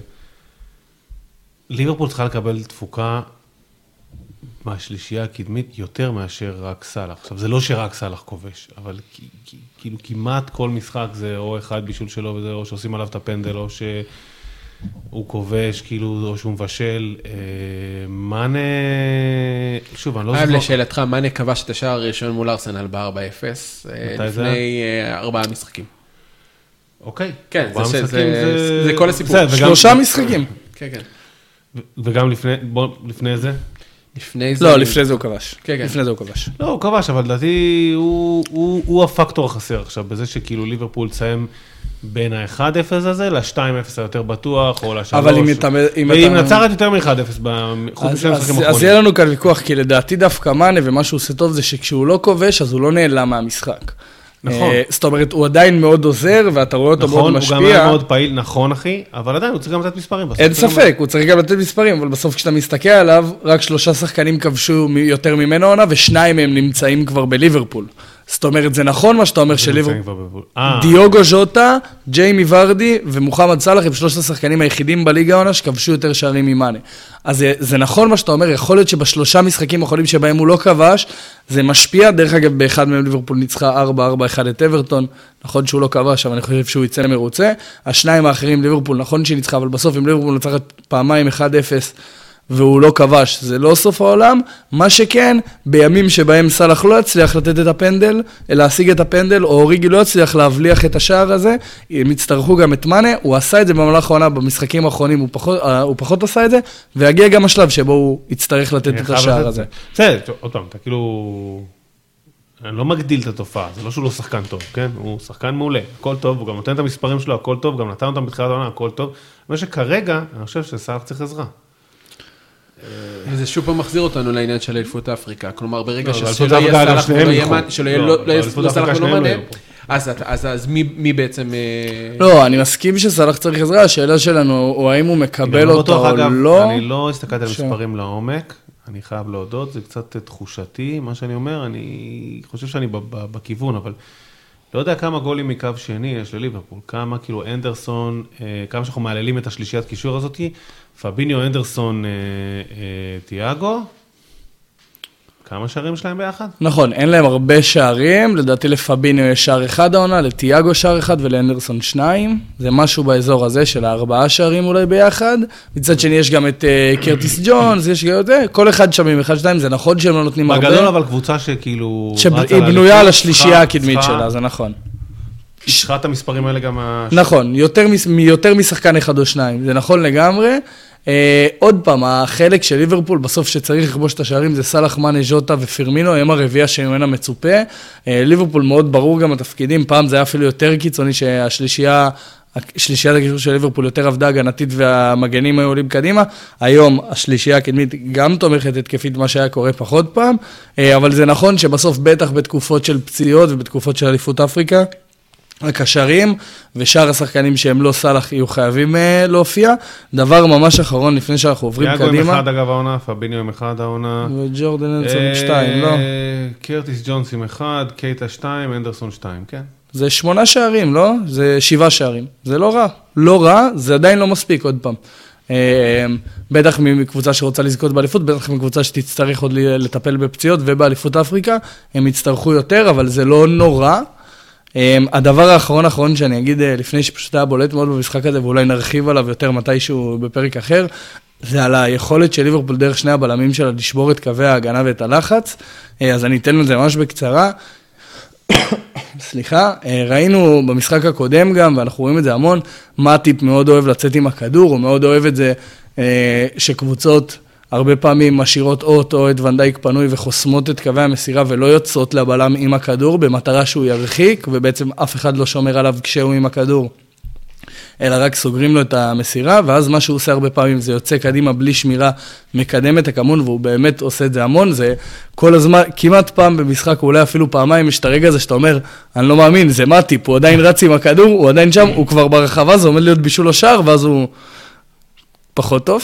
ליברפול צריכה לקבל תפוקה מהשלישייה הקדמית יותר מאשר רק סאלח. עכשיו, זה לא שרק סאלח כובש, אבל כאילו כמעט כל משחק זה או אחד בישול שלו וזה, או שעושים עליו את הפנדל, או ש... הוא כובש, כאילו, או שהוא מבשל. אה, מאנה, שוב, אני לא זוכר. לשאלתך, מאנה כבש את השער הראשון מול ארסנל ב-4-0, אה, לפני אה, ארבעה משחקים. אוקיי. כן, זה, זה, זה, זה כל הסיפור. שלושה משחקים. כן, כן. וגם לפני, בוא, לפני זה? לפני זה... לא, לפני זה הוא כבש. כן, כן. לפני זה הוא כבש. לא, הוא כבש, אבל לדעתי הוא, הוא, הוא הפקטור החסר עכשיו, בזה שכאילו ליברפול תסיים בין ה-1-0 הזה ל-2-0 היותר בטוח, או ל-3. אבל אם אתה... והיא מנצחת יותר מ-1-0 בחוץ משני המשחקים האחרונים. אז יהיה לנו כאן ויכוח, כי לדעתי דווקא מאנה, ומה שהוא עושה טוב זה שכשהוא לא כובש, אז הוא לא נעלם מהמשחק. נכון. אה, זאת אומרת, הוא עדיין מאוד עוזר, ואתה רואה אותו מאוד משפיע. נכון, הוא גם היה מאוד פעיל, נכון אחי, אבל עדיין הוא צריך גם לתת מספרים. אין ספק, הוא צריך גם לתת מספרים, אבל בסוף כשאתה מסתכל עליו, רק שלושה שחקנים כבשו יותר ממנו עונה, ושניים מהם נמצאים כבר בליברפול. זאת אומרת, זה נכון מה שאתה אומר שליברפול... אה. דיוגו ז'וטה, ג'יימי ורדי ומוחמד סאלח הם שלושת השחקנים היחידים בליגה העונה שכבשו יותר שערים ממאנה. אז זה, זה נכון מה שאתה אומר, יכול להיות שבשלושה משחקים האחרונים שבהם הוא לא כבש, זה משפיע. דרך אגב, באחד מהם ליברפול ניצחה 4-4-1 את אברטון, נכון שהוא לא כבש, אבל אני חושב שהוא יצא מרוצה. השניים האחרים, ליברפול, נכון שהיא ניצחה, אבל בסוף אם ליברפול נצחת פעמיים 1-0, והוא לא כבש, זה לא סוף העולם. מה שכן, בימים שבהם סאלח לא יצליח לתת את הפנדל, להשיג את הפנדל, או אוריגי לא יצליח להבליח את השער הזה, הם יצטרכו גם את מאנה, הוא עשה את זה במהלך העונה, במשחקים האחרונים הוא פחות, אה, הוא פחות עשה את זה, ויגיע גם השלב שבו הוא יצטרך לתת את השער הזה. בסדר, עוד פעם, אתה כאילו... אני לא מגדיל את התופעה, זה לא שהוא לא שחקן טוב, כן? הוא שחקן מעולה, הכל טוב, הוא גם נותן את המספרים שלו, הכל טוב, גם נתן אותם בתחילת העונה, הכל טוב. אני חושב שכרגע, אני חושב שסאלח צריך עזרה. וזה שוב פעם מחזיר אותנו לעניין של אליפות אפריקה. כלומר, ברגע לא, ש- באליפות שלא יהיה סלאח ולא יהיה. מאן- שלא יהיה לא, לא- לא לא אפריקה ולא לא יהיו אז מי בעצם... אה, לא, אני מסכים שסלאח צריך עזרה, השאלה שלנו הוא האם הוא מקבל לא בטוח, או לא. אני לא הסתכלתי על המספרים לעומק, אני חייב להודות, זה קצת תחושתי, מה שאני אומר, אני חושב שאני בכיוון, אבל לא יודע כמה גולים מקו שני יש לליברפול, כמה כאילו אנדרסון, אה, כמה שאנחנו מהללים את השלישיית קישור הזאתי, פביניו, אנדרסון, אה, אה, תיאגו, כמה שערים יש להם ביחד? נכון, אין להם הרבה שערים, לדעתי לפביניו יש שער אחד העונה, לתיאגו שער אחד ולאנדרסון שניים. זה משהו באזור הזה של הארבעה שערים אולי ביחד. מצד שני יש גם את uh, קרטיס ג'ונס, יש גם את זה, כל אחד שם עם אחד שתיים, זה נכון שהם לא נותנים הרבה. בגדול אבל קבוצה שכאילו... שהיא בנויה על השלישייה הקדמית שלה, זה נכון. אישרה את המספרים האלה גם... נכון, יותר, משחקן אחד או שניים, זה נכון לגמרי. אה, עוד פעם, החלק של ליברפול, בסוף שצריך לכבוש את השערים, זה סאלח, מאנה, ז'וטה ופירמינו, הם הרביעייה שממנה מצופה. אה, ליברפול מאוד ברור גם התפקידים, פעם זה היה אפילו יותר קיצוני שהשלישייה... שלישיית הקישור של ליברפול יותר עבדה הגנתית והמגנים היו עולים קדימה. היום השלישייה הקדמית גם תומכת התקפית, מה שהיה קורה פחות פעם. אה, אבל זה נכון שבסוף, בטח בתקופות של פציעות ובתקופות של אליפות אפריקה, הקשרים ושאר השחקנים שהם לא סאלח יהיו חייבים uh, להופיע. דבר ממש אחרון לפני שאנחנו עוברים תיאגו עם קדימה. אחד אגב העונה, פביניו עם אחד העונה. וג'ורדן אנסון אה, שתיים, לא? קרטיס ג'ונס עם אחד, קייטה שתיים, אנדרסון שתיים, כן. זה שמונה שערים, לא? זה שבעה שערים. זה לא רע. לא רע, זה עדיין לא מספיק, עוד פעם. אה, בטח מקבוצה שרוצה לזכות באליפות, בטח מקבוצה שתצטרך עוד לטפל בפציעות, ובאליפות אפריקה הם יצטרכו יותר, אבל זה לא נורא. Um, הדבר האחרון האחרון שאני אגיד אה, לפני שפשוט היה בולט מאוד במשחק הזה ואולי נרחיב עליו יותר מתישהו בפרק אחר, זה על היכולת של ליברפול דרך שני הבלמים שלה לשבור את קווי ההגנה ואת הלחץ. אה, אז אני אתן לזה ממש בקצרה. סליחה, אה, ראינו במשחק הקודם גם, ואנחנו רואים את זה המון, מאטיפ מאוד אוהב לצאת עם הכדור, הוא מאוד אוהב את זה שקבוצות הרבה פעמים משאירות אות או את ונדייק פנוי וחוסמות את קווי המסירה ולא יוצאות לבלם עם הכדור במטרה שהוא ירחיק, ובעצם אף אחד לא שומר עליו כשהוא עם הכדור. אלא רק סוגרים לו את המסירה, ואז מה שהוא עושה הרבה פעמים זה יוצא קדימה בלי שמירה, מקדם את הכמון, והוא באמת עושה את זה המון, זה כל הזמן, כמעט פעם במשחק, אולי אפילו פעמיים, יש את הרגע הזה שאתה אומר, אני לא מאמין, זה מאטיפ, הוא עדיין רץ עם הכדור, הוא עדיין שם, הוא כבר ברחבה, זה עומד להיות בישול לשער, ואז הוא פחות טוב.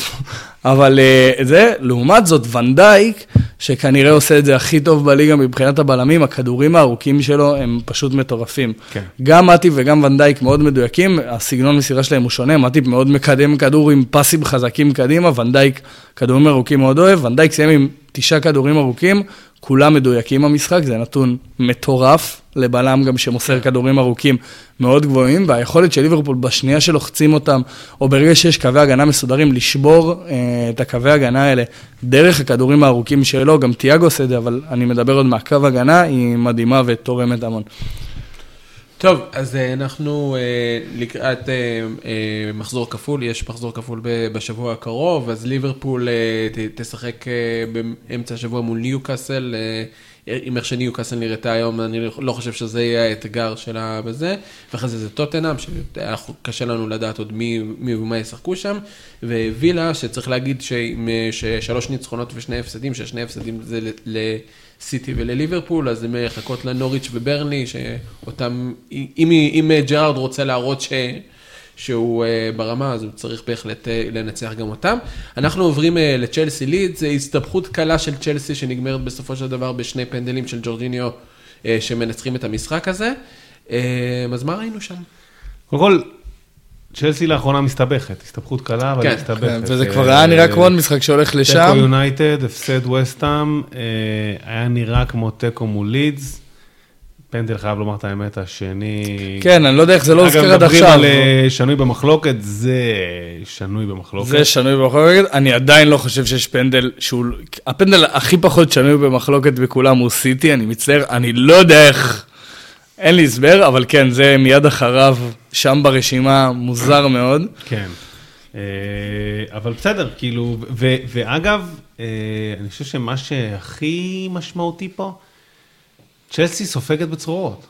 אבל uh, זה, לעומת זאת, ונדייק, שכנראה עושה את זה הכי טוב בליגה מבחינת הבלמים, הכדורים הארוכים שלו הם פשוט מטורפים. כן. גם מטיפ וגם ונדייק מאוד מדויקים, הסגנון מסירה שלהם הוא שונה, מטיפ מאוד מקדם כדור עם פסים חזקים קדימה, ונדייק כדורים ארוכים מאוד אוהב, ונדייק סיים עם תשעה כדורים ארוכים, כולם מדויקים במשחק, זה נתון מטורף לבלם גם שמוסר כדורים ארוכים מאוד גבוהים, והיכולת של ליברפול בשנייה שלוחצים אותם, או ברגע שיש קווי הגנה מסודרים, לשבור אה, את הקווי הגנה האלה דרך הכדורים הארוכים שלו, גם תיאגו עושה את זה, אבל אני מדבר עוד מהקו הגנה, היא מדהימה ותורמת המון. טוב, אז אה, אנחנו אה, לקראת אה, מחזור כפול, יש מחזור כפול בשבוע הקרוב, אז ליברפול תשחק באמצע השבוע מול ניוקאסל, עם איך שניוקאסל נראתה היום, אני לא חושב שזה יהיה האתגר שלה בזה, ואחרי זה זה טוטנאם, שקשה לנו לדעת עוד מי, מי ומה ישחקו שם, ווילה, שצריך להגיד שעם שלוש ניצחונות ושני הפסדים, ששני הפסדים זה ל... ל- סיטי ולליברפול, אז הן מחכות לנוריץ' וברני, שאותם, אם, אם ג'רארד רוצה להראות ש, שהוא uh, ברמה, אז הוא צריך בהחלט uh, לנצח גם אותם. אנחנו עוברים לצ'לסי לידס, זו הסתבכות קלה של צ'לסי שנגמרת בסופו של דבר בשני פנדלים של ג'ורג'יניו שמנצחים את המשחק הזה. אז מה ראינו שם? קודם כל, צ'לסי לאחרונה מסתבכת, הסתבכות קלה, אבל כן, מסתבכת. וזה כבר היה נראה כמו משחק שהולך תיקו לשם. יונייטד, הפסד וסטאם, היה נראה כמו תיקו מול לידס. פנדל חייב לומר את האמת, השני... כן, אני לא יודע איך זה לא הוזכר עד אגב, מדברים עכשיו. על אה, שנוי במחלוקת, זה שנוי במחלוקת. זה שנוי במחלוקת, אני עדיין לא חושב שיש פנדל שהוא, הפנדל הכי פחות שנוי במחלוקת בכולם הוא סיטי, אני מצטער, אני לא יודע איך, אין לי הסבר, אבל כן, זה מיד אחריו, שם ברשימה, מוזר מאוד. כן. אה, אבל בסדר, כאילו, ו- ואגב, אה, אני חושב שמה שהכי משמעותי פה, צ'לסי סופגת בצרורות.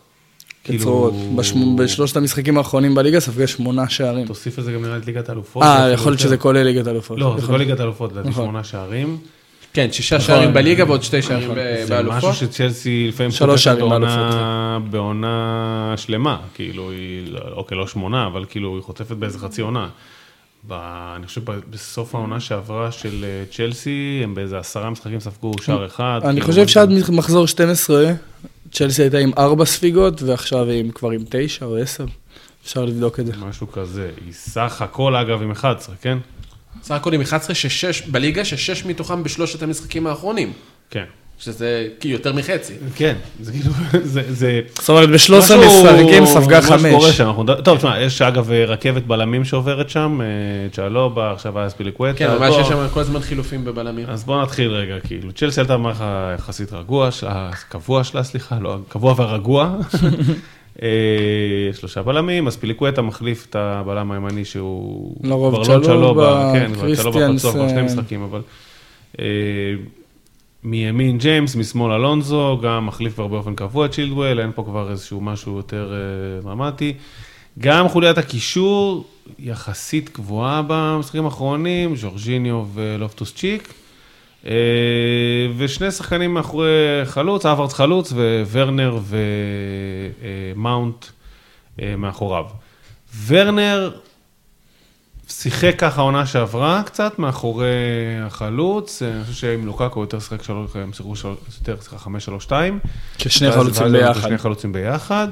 כאילו- בצרורות. בשמ- בשלושת המשחקים האחרונים בליגה ספגה שמונה שערים. תוסיף לזה גם נראה את ליגת האלופות. אה, יכול להיות. שזה כולל ליגת אלופות. לא, זה לא. ליגת האלופות, לדעתי נכון. שמונה שערים. כן, שישה נכון. שערים בליגה ועוד שתי שערים זה באלופות. משהו שצ'לסי לפעמים חוטפת שערים בעונה, בעונה שלמה, כאילו היא, לא- אוקיי, לא שמונה, אבל כאילו היא חוטפת באיזה חצי עונה. ב, אני חושב בסוף העונה שעברה של אה, צ'לסי, הם באיזה עשרה משחקים ספגו שער אחד. אני כאילו, חושב שעד מחזור 12, צ'לסי הייתה עם ארבע ספיגות, ועכשיו היא כבר עם תשע או עשר. אפשר לבדוק את זה. משהו כזה. היא סך הכל, אגב, עם 11, כן? סך הכל עם 11 ששש בליגה, ששש מתוכם בשלושת המשחקים האחרונים. כן. שזה כאילו יותר מחצי. כן, זה כאילו, זה... זה... זאת אומרת, ב-13 משהו- משחקים ספגה משהו קורה חמש. שם, אנחנו- טוב, תשמע, יש אגב רכבת בלמים שעוברת שם, אה, צ'אלובה, עכשיו היה ספיליקווטה. כן, ממש יש שם כל הזמן חילופים בבלמים. אז בואו נתחיל רגע, כאילו, צ'לסי עלתה במערך היחסית רגוע, הקבוע שלה, סליחה, לא, הקבוע והרגוע. אה, שלושה בלמים, אז פיליקווטה מחליף את הבלם הימני שהוא... לרוב לא צ'לובה, כן, כבר צ'לובה פצוע כבר שני משחקים, אבל... אה, מימין ג'יימס, משמאל אלונזו, גם מחליף כבר באופן קבוע את צ'ילדוול, אין פה כבר איזשהו משהו יותר אה, דרמטי. גם חוליית הקישור יחסית קבועה במשחקים האחרונים, ז'ורג'יניו ולופטוס צ'יק. אה, ושני שחקנים מאחורי חלוץ, האברץ חלוץ וורנר ומאונט אה, מאחוריו. ורנר שיחק ככה עונה שעברה קצת מאחורי החלוץ, אה, אני חושב שעם לוקקו יותר שיחק שלוש, הם שיחקו שלוש- יותר שיחק חמש, שלוש, שתיים. כששני ואז- חלוצים ביחד. שני חלוצים ביחד.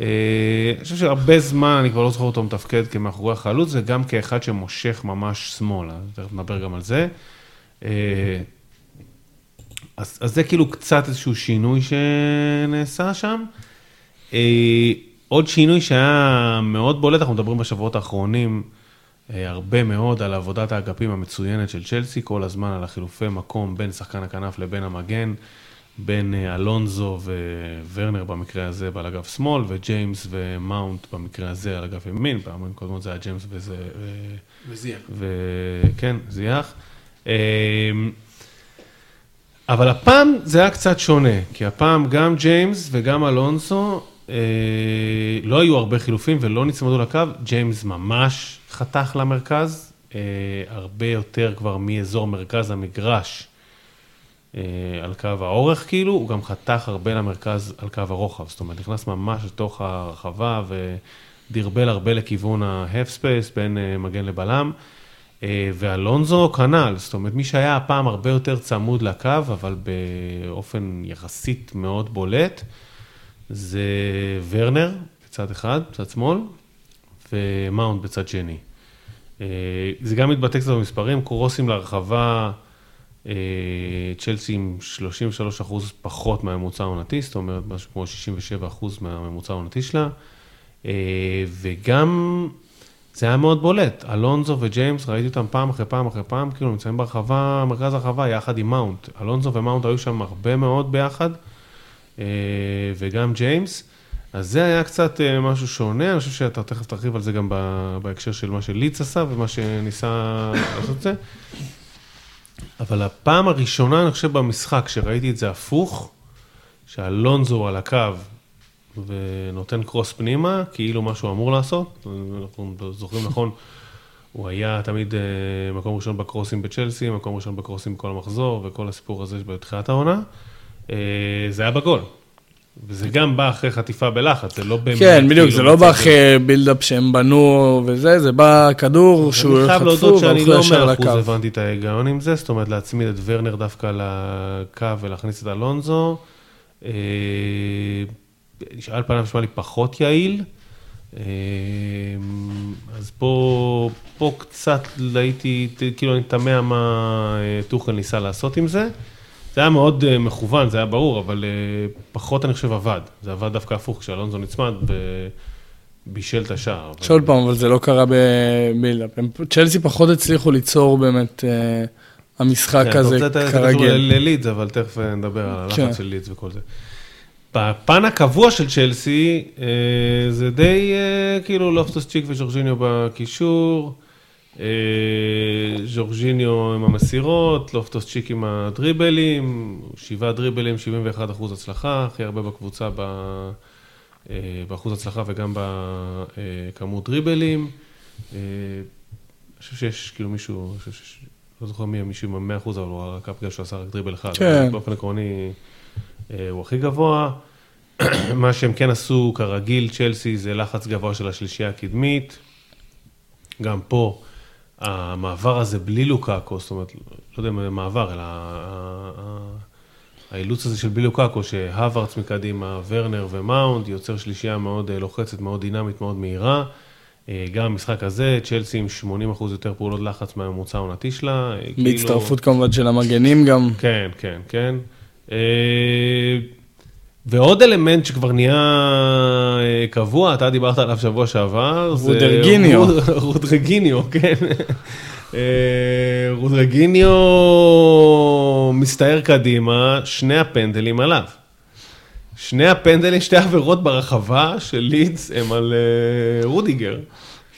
אה, אני חושב שהרבה זמן, אני כבר לא זוכר אותו מתפקד כמאחורי החלוץ, וגם כאחד שמושך ממש שמאלה, תכף נדבר גם על זה. אה, אז, אז זה כאילו קצת איזשהו שינוי שנעשה שם. אה, עוד שינוי שהיה מאוד בולט, אנחנו מדברים בשבועות האחרונים אה, הרבה מאוד על עבודת האגפים המצוינת של צ'לסי, כל הזמן על החילופי מקום בין שחקן הכנף לבין המגן, בין אלונזו וורנר במקרה הזה על אגף שמאל, וג'יימס ומאונט במקרה הזה על אגף ימין, פעמים קודמות זה היה ג'יימס וזה... וזיח. וכן, זיח. אמ, אבל הפעם זה היה קצת שונה, כי הפעם גם ג'יימס וגם אלונסו, אה, לא היו הרבה חילופים ולא נצמדו לקו, ג'יימס ממש חתך למרכז, אה, הרבה יותר כבר מאזור מרכז המגרש אה, על קו האורך כאילו, הוא גם חתך הרבה למרכז על קו הרוחב, זאת אומרת, נכנס ממש לתוך הרחבה ודרבל הרבה לכיוון space בין מגן לבלם. אה, ואלונזו כנ"ל, זאת אומרת, מי שהיה הפעם הרבה יותר צמוד לקו, אבל באופן יחסית מאוד בולט, זה ורנר בצד אחד, בצד שמאל, ומאונט בצד שני. אה, זה גם מתבטא קצת במספרים, קרוסים להרחבה, אה, צ'לסי עם 33 אחוז פחות מהממוצע העונתי, זאת אומרת, משהו כמו 67 אחוז מהממוצע העונתי שלה, וגם... זה היה מאוד בולט, אלונזו וג'יימס, ראיתי אותם פעם אחרי פעם אחרי פעם, כאילו נמצאים ברחבה, מרכז הרחבה, יחד עם מאונט. אלונזו ומאונט היו שם הרבה מאוד ביחד, אה, וגם ג'יימס. אז זה היה קצת אה, משהו שונה, אני חושב שאתה תכף תרחיב על זה גם בהקשר של מה שליץ עשה ומה שניסה לעשות את זה. אבל הפעם הראשונה, אני חושב, במשחק, שראיתי את זה הפוך, שאלונזו על הקו ונותן קרוס פנימה, כאילו מה שהוא אמור לעשות. אנחנו זוכרים נכון, הוא היה תמיד אה, מקום ראשון בקרוסים בצ'לסי, מקום ראשון בקרוסים בכל המחזור, וכל הסיפור הזה בתחילת העונה. אה, זה היה בגול. וזה גם בא אחרי חטיפה בלחץ, זה לא באמת... כן, בדיוק, כאילו זה לא בא אחרי בילדאפ שהם בנו וזה, זה בא כדור שהוא אני חייב חטפו להודות שאני לא מאה אחוז. הבנתי את ההיגיון עם זה, זאת אומרת להצמיד את ורנר דווקא לקו ולהכניס את אלונזו. אה, על פניו נשמע לי פחות יעיל. אה, אז פה, פה קצת הייתי, כאילו אני תמה מה אה, טוחל ניסה לעשות עם זה. זה היה מאוד אה, מכוון, זה היה ברור, אבל אה, פחות אני חושב עבד. זה עבד דווקא הפוך, כשאלונזו נצמד ובישל את השער. שעוד פעם, אבל זה לא קרה בבילדאפ. צ'לסי פחות הצליחו ליצור באמת המשחק כן, הזה אתה רוצה את זה כרגיל. ללידס, אבל תכף נדבר על כן. הלחץ של לידס וכל זה. בפן הקבוע של צ'לסי, אה, זה די אה, כאילו לופטוס צ'יק וז'ורג'יניו בקישור, אה, ז'ורג'יניו עם המסירות, לופטוס צ'יק עם הדריבלים, שבעה דריבלים, 71 אחוז הצלחה, הכי הרבה בקבוצה ב... באחוז הצלחה וגם בכמות דריבלים. אני חושב שיש כאילו מישהו, אני חושב שיש, לא זוכר מי, מישהו עם 100 אחוז, אבל הוא רק בגלל שהוא עשה רק דריבל אחד. כן. באופן עקרוני הוא הכי גבוה. מה שהם כן עשו, כרגיל, צ'לסי זה לחץ גבוה של השלישייה הקדמית. גם פה, המעבר הזה בלי לוקאקו, זאת אומרת, לא יודע אם זה מעבר, אלא האילוץ הזה של בלי לוקאקו, שהאברץ מקדימה, ורנר ומאונט, יוצר שלישייה מאוד אה, לוחצת, מאוד דינמית, מאוד מהירה. אה, גם המשחק הזה, צ'לסי עם 80% יותר פעולות לחץ מהממוצע העונתי שלה. אה, כאילו- בהצטרפות כמובן של המגנים גם. כן, כן, כן. אה, ועוד אלמנט שכבר נהיה אה, קבוע, אתה דיברת עליו שבוע שעבר, רודיגריניו. רוד- רודיגריניו, כן. אה, רודרגיניו מסתער קדימה, שני הפנדלים עליו. שני הפנדלים, שתי עבירות ברחבה של לידס הם על רודיגר.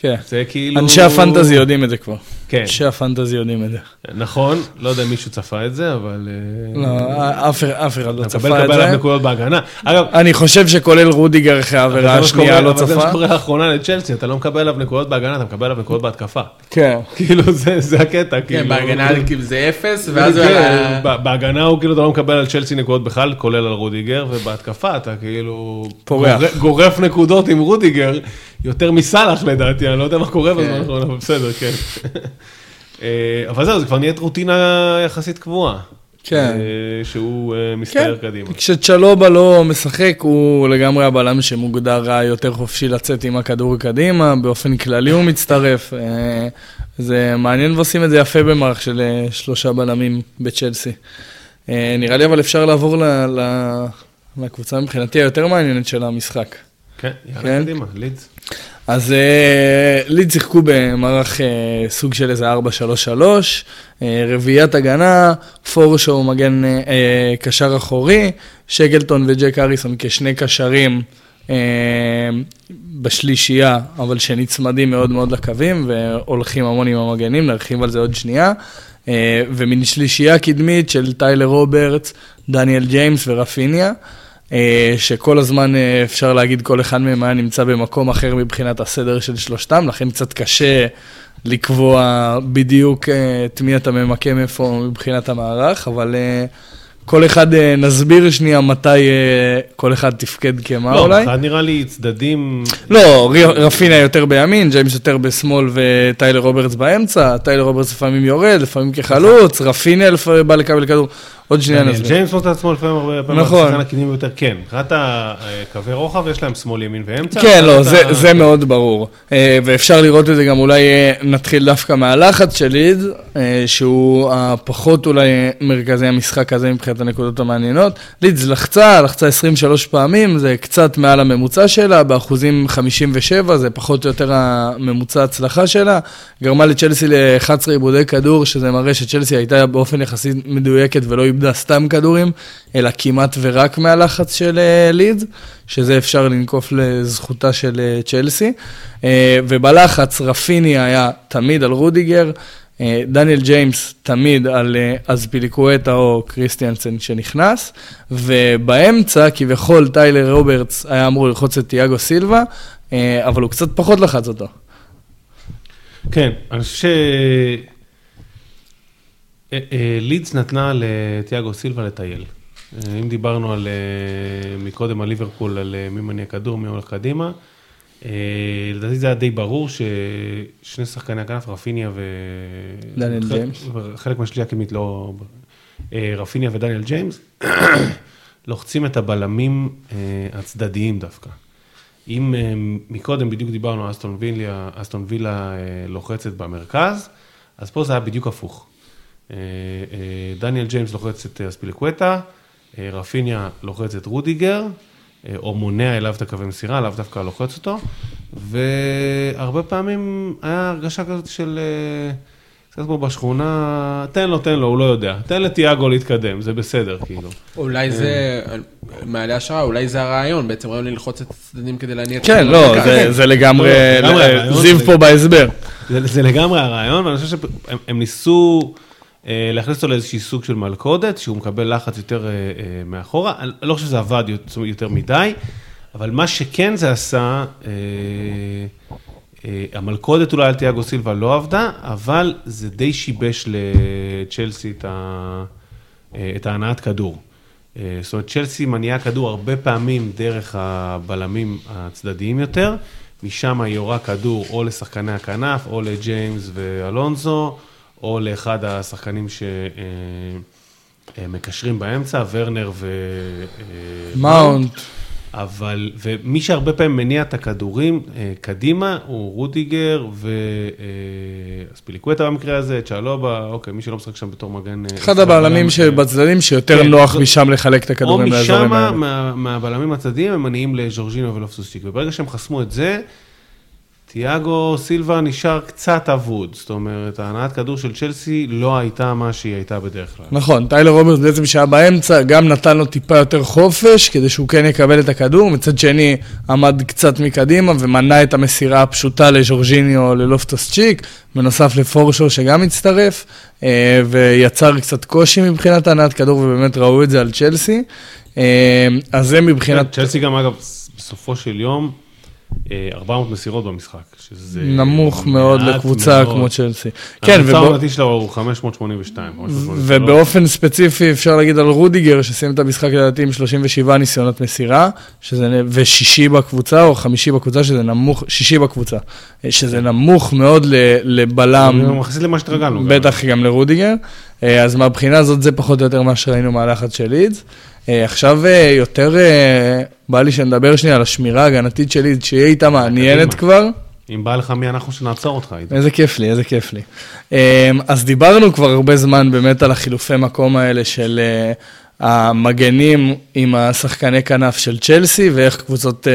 כן. זה כאילו... אנשי הפנטזי יודעים את זה כבר. כן, אנשי הפנטזי יודעים את זה. נכון, לא יודע אם מישהו צפה את זה, אבל... אה, לא, אף אחד לא אתה צפה מקבל את לקבל עליו זה. נקודות בהגנה. אגב, אני חושב שכולל רודיגר אחרי זה העבירה השנייה לא אבל זה מה צפה. שקורה לאחרונה לצ'לסי, אתה לא מקבל עליו נקודות בהגנה, אתה מקבל עליו נקודות בהתקפה. כן. כאילו, זה זה הקטע, כאילו. כן, בהגנה כאילו זה אפס, ואז כן, ה... ב- בהגנה הוא כאילו, אתה לא מקבל על צ'לסי נקודות בכלל, כולל על רודיגר, ובהתקפה אתה כאילו... פורח. גור- גורף נקודות עם רודיגר, יותר מסאלח לדעתי, אני לא יודע מה קורה בזמן האחרון, אבל בסדר, כן. אה, אבל זהו, זה כבר נהיית רוטינה יחסית קבועה. כן. אה, שהוא אה, מסתער כן, קדימה. כשצ'לובה לא משחק, הוא לגמרי הבלם שמוגדר יותר חופשי לצאת עם הכדור קדימה, באופן כללי הוא מצטרף. זה מעניין ועושים את זה יפה במערך של שלושה בלמים בצ'לסי. אה, נראה לי אבל אפשר לעבור ל- ל- לקבוצה מבחינתי היותר מעניינת של המשחק. כן, יאללה כן. קדימה, לידס. אז אה, ליד שיחקו במערך אה, סוג של איזה 4-3-3, אה, רביעיית הגנה, פורשו מגן קשר אחורי, שקלטון וג'ק אריסון כשני קשרים בשלישייה, אבל שנצמדים מאוד מאוד לקווים והולכים המון עם המגנים, נרחיב על זה עוד שנייה. ומן שלישייה קדמית של טיילר רוברטס, דניאל ג'יימס ורפיניה. אה, שכל הזמן אה, אפשר להגיד כל אחד מהם היה נמצא במקום אחר מבחינת הסדר של שלושתם, לכן קצת קשה לקבוע בדיוק אה, את מי אתה ממקם איפה מבחינת המערך, אבל כל אחד נסביר שנייה מתי כל אחד תפקד כמה לא, אולי. אחד נראה לי צדדים, לא, רפיניה יותר בימין, ג'יימס יותר בשמאל וטיילר רוברטס באמצע, טיילר רוברטס לפעמים יורד, לפעמים כחלוץ, רפיניה בא לקבל כדור, עוד שנייה נסביר. ג'יימס מוצא את עצמו לפעמים הרבה פעמים, נכון. השחקן הקדמי ביותר, כן. מבחינת הקווי רוחב יש להם שמאל, ימין ואמצע. כן, לא, זה, ה- זה מאוד ברור. אה, ואפשר לראות את זה גם אולי אה, נתחיל דווקא מהלחץ של לידס, אה, שהוא הפחות אולי מרכזי המשחק הזה מבחינת הנקודות המעניינות. לידס לחצה, לחצה 23 פעמים, זה קצת מעל הממוצע שלה, באחוזים 57, זה פחות או יותר הממוצע ההצלחה שלה. גרמה לצ'לסי ל-11 עיבודי כדור, שזה מראה שצ'לסי הייתה באופן יחסית מדויקת ולא איבדה סתם כדורים, אלא כמעט ורק מהלחץ של אה, לידס, שזה אפשר לנקוף לזכותה של אה, צ'לסי. אה, ובלחץ רפיני היה תמיד על רודיגר, דניאל ג'יימס תמיד על אזפיליקואטה או קריסטיאנסן שנכנס, ובאמצע כביכול טיילר רוברטס היה אמור ללחוץ את תיאגו סילבה, אבל הוא קצת פחות לחץ אותו. כן, אני חושב ש... אה, אה, לידס נתנה לתיאגו סילבה לטייל. אה, אם דיברנו על, מקודם על ליברפול, על מי מניע כדור, מי הולך קדימה, לדעתי זה היה די ברור ששני שחקני הכנף, רפיניה ו... דניאל ג'יימס. חלק מהשלישייה הקדמית לא... רפיניה ודניאל ג'יימס, לוחצים את הבלמים הצדדיים דווקא. אם מקודם בדיוק דיברנו, אסטון וילה, אסטון וילה לוחצת במרכז, אז פה זה היה בדיוק הפוך. אה, אה, דניאל ג'יימס לוחץ את אה, אזפיליקואטה, רפיניה לוחץ את רודיגר, או מונע אליו את הקווי מסירה, לאו דווקא לוחץ אותו, והרבה פעמים היה הרגשה כזאת של... קצת כמו בשכונה, תן לו, תן לו, הוא לא יודע. תן לתיאגו להתקדם, זה בסדר, כאילו. אולי זה, מעלה השראה, אולי זה הרעיון, בעצם רעיון ללחוץ את הצדדים כדי להניע את כן, לא, למרכז. זה, זה לגמרי, לא, לגמרי ל- הרעיון זיו פה בהסבר. זה, לגמרי הרעיון, ואני חושב שהם הם ניסו להכניס אותו לאיזשהי סוג של מלכודת, שהוא מקבל לחץ יותר אה, אה, מאחורה. אני לא חושב שזה עבד יותר, מדי. אבל מה שכן זה עשה, אה, אה, המלכודת אולי על תיאגו סילבה לא עבדה, אבל זה די שיבש לצ'לסי את, אה, ההנעת כדור. אה, זאת אומרת, צ'לסי מניעה כדור הרבה פעמים דרך הבלמים הצדדיים יותר, משם היא יורה כדור או לשחקני הכנף, או לג'יימס ואלונזו, או לאחד השחקנים שמקשרים באמצע, ורנר ו... אה, מאונט. אבל, ומי שהרבה פעמים מניע את הכדורים אה, קדימה הוא רודיגר וספיליקווטה במקרה הזה, צ'אלובה, אוקיי, מי שלא משחק שם בתור מגן. אה, אחד הבלמים שבצדדים שיותר כן, נוח זו- משם לחלק את או הכדורים לאזורים משם, האלה. מה- מהבלמים הצדדיים, הם מניעים לג'ורג'ינו ולופסוס צ'יק, וברגע שהם חסמו את זה, תיאגו סילבה נשאר קצת אבוד, זאת אומרת, ההנעת כדור של צ'לסי לא הייתה מה שהיא הייתה בדרך כלל. נכון, טיילר רוברט בעצם שהיה באמצע, גם נתן לו טיפה יותר חופש, כדי שהוא כן יקבל את הכדור, מצד שני עמד קצת מקדימה ומנע את המסירה הפשוטה לז'ורג'יניו או ללופטוס צ'יק, בנוסף לפורשו שגם הצטרף, אה, ויצר קצת קושי מבחינת הנעת כדור, ובאמת ראו את זה על צ'לסי. אה, אז זה מבחינת... כן, צ'לסי גם, אגב, בסופו של יום, 400 מסירות במשחק, שזה... נמוך מאוד לקבוצה מאוד. כמו צ'לסי. כן, ובא- העונתי שלו הוא 582, 583. ובאופן ספציפי אפשר להגיד על רודיגר, שסיים את המשחק לדעתי עם 37 ניסיונות מסירה, שזה, ושישי בקבוצה, או חמישי בקבוצה, שזה נמוך, שישי בקבוצה, שזה נמוך מאוד לבלם, יחסית למה שהתרגלנו. בטח גם לרודיגר. אה, אז מהבחינה הזאת זה פחות או יותר מה שראינו מהלחץ של לידס. אה, עכשיו אה, יותר בא לי שנדבר שנייה על השמירה ההגנתית של לידס, שהיא הייתה מעניינת. כבר. אם בא לך מי אנחנו שנעצור אותך, עידו. איזה כיף לי, איזה כיף לי. אז דיברנו כבר הרבה זמן באמת על החילופי מקום האלה של המגנים עם השחקני כנף של צ'לסי, ואיך קבוצות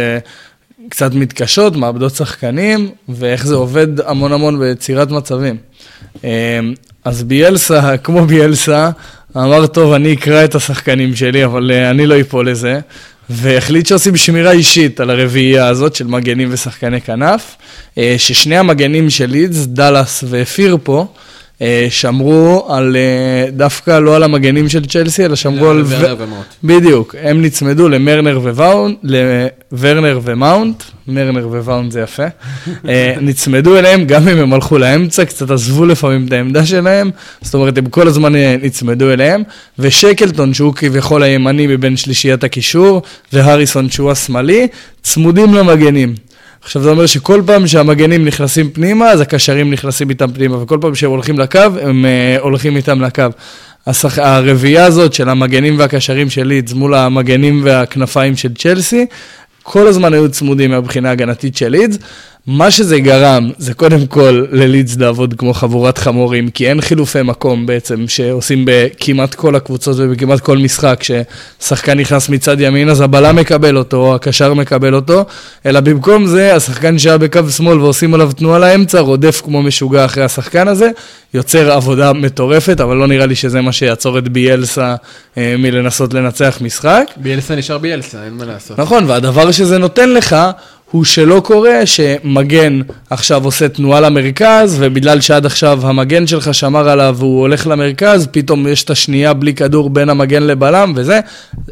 קצת מתקשות, מאבדות שחקנים, ואיך זה עובד המון המון ביצירת מצבים. אמ, אז ביאלסה, כמו ביאלסה, אמר, טוב, אני אקרא את השחקנים שלי, אבל אה, אני לא אפול לזה. והחליט שעושים שמירה אישית על הרביעייה הזאת של מגנים ושחקני כנף, אה, ששני המגנים של לידס, דאלאס ופירפו, שמרו על, אה, דווקא לא על המגנים של צ'לסי, אלא שמרו על... ורנר ומאונט. בדיוק, הם נצמדו למרנר ווואונט, לוורנר ומאונט, מרנר ווואונט זה יפה, אה, נצמדו אליהם גם אם הם הלכו לאמצע, קצת עזבו לפעמים את העמדה שלהם, זאת אומרת הם כל הזמן אה, נצמדו אליהם, ושקלטון שהוא כביכול הימני מבין שלישיית הקישור, והריסון שהוא השמאלי, צמודים למגנים. עכשיו זה אומר שכל פעם שהמגנים נכנסים פנימה, אז הקשרים נכנסים איתם פנימה, וכל פעם שהם הולכים לקו, הם uh, הולכים איתם לקו. השח... הרביעייה הזאת של המגנים והקשרים של לידס מול המגנים והכנפיים של צ'לסי, כל הזמן היו צמודים מהבחינה ההגנתית של לידס. מה שזה גרם, זה קודם כל ללידס לעבוד כמו חבורת חמורים, כי אין חילופי מקום בעצם שעושים בכמעט כל הקבוצות ובכמעט כל משחק, ששחקן נכנס מצד ימין, אז הבלם מקבל אותו, או הקשר מקבל אותו, אלא במקום זה, השחקן שהיה בקו שמאל ועושים עליו תנועה לאמצע, רודף כמו משוגע אחרי השחקן הזה, יוצר עבודה מטורפת, אבל לא נראה לי שזה מה שיעצור את ביאלסה אה, מלנסות לנצח משחק. ביאלסה נשאר ביאלסה, אין מה לעשות. נכון, והדבר שזה נותן לך, הוא שלא קורה שמגן עכשיו עושה תנועה למרכז, ובגלל שעד עכשיו המגן שלך שמר עליו והוא הולך למרכז, פתאום יש את השנייה בלי כדור בין המגן לבלם, וזה,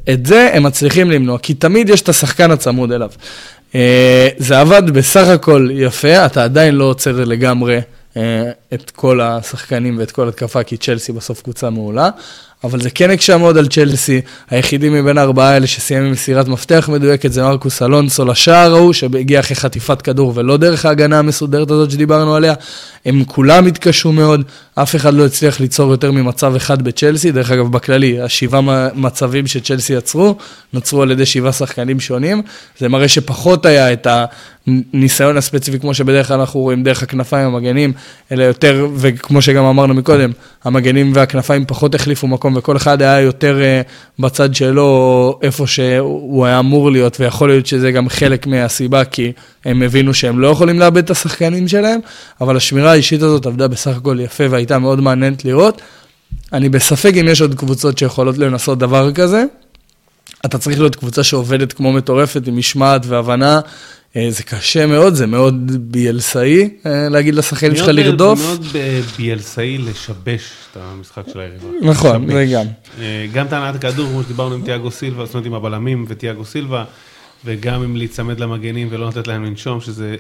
את זה הם מצליחים למנוע, כי תמיד יש את השחקן הצמוד אליו. אה, זה עבד בסך הכל יפה, אתה עדיין לא עוצר לגמרי אה, את כל השחקנים ואת כל התקפה, כי צ'לסי בסוף קבוצה מעולה. אבל זה כן הקשה מאוד על צ'לסי, היחידים מבין הארבעה האלה שסיים עם מסירת מפתח מדויקת זה מרקוס אלונסו לשער ההוא, שהגיע אחרי חטיפת כדור ולא דרך ההגנה המסודרת הזאת שדיברנו עליה. הם כולם התקשו מאוד, אף אחד לא הצליח ליצור יותר ממצב אחד בצ'לסי, דרך אגב בכללי, השבעה מצבים שצ'לסי יצרו, נוצרו על ידי שבעה שחקנים שונים, זה מראה שפחות היה את הניסיון הספציפי כמו שבדרך כלל אנחנו רואים דרך הכנפיים המגנים, אלא יותר, וכמו שגם אמרנו מקודם, המגנים והכנפיים פחות החליפו מקום וכל אחד היה יותר uh, בצד שלו, איפה שהוא היה אמור להיות, ויכול להיות שזה גם חלק מהסיבה, כי הם הבינו שהם לא יכולים לאבד את השחקנים שלהם, אבל השמירה האישית הזאת עבדה בסך הכל יפה והייתה מאוד מעניינת לראות. אני בספק אם יש עוד קבוצות שיכולות לנסות דבר כזה. אתה צריך להיות קבוצה שעובדת כמו מטורפת, עם משמעת והבנה. אה, זה קשה מאוד, זה מאוד ביאלסאי אה, להגיד לשחקנים שלך מאוד לרדוף. מאוד ב- ביאלסאי לשבש את המשחק של היריבה. נכון. זה גם. אה, גם את הנעת הכדור, כמו שדיברנו עם תיאגו סילבה, זאת אומרת עם הבלמים ותיאגו סילבה, וגם עם להיצמד למגנים ולא לתת להם לנשום, שזה...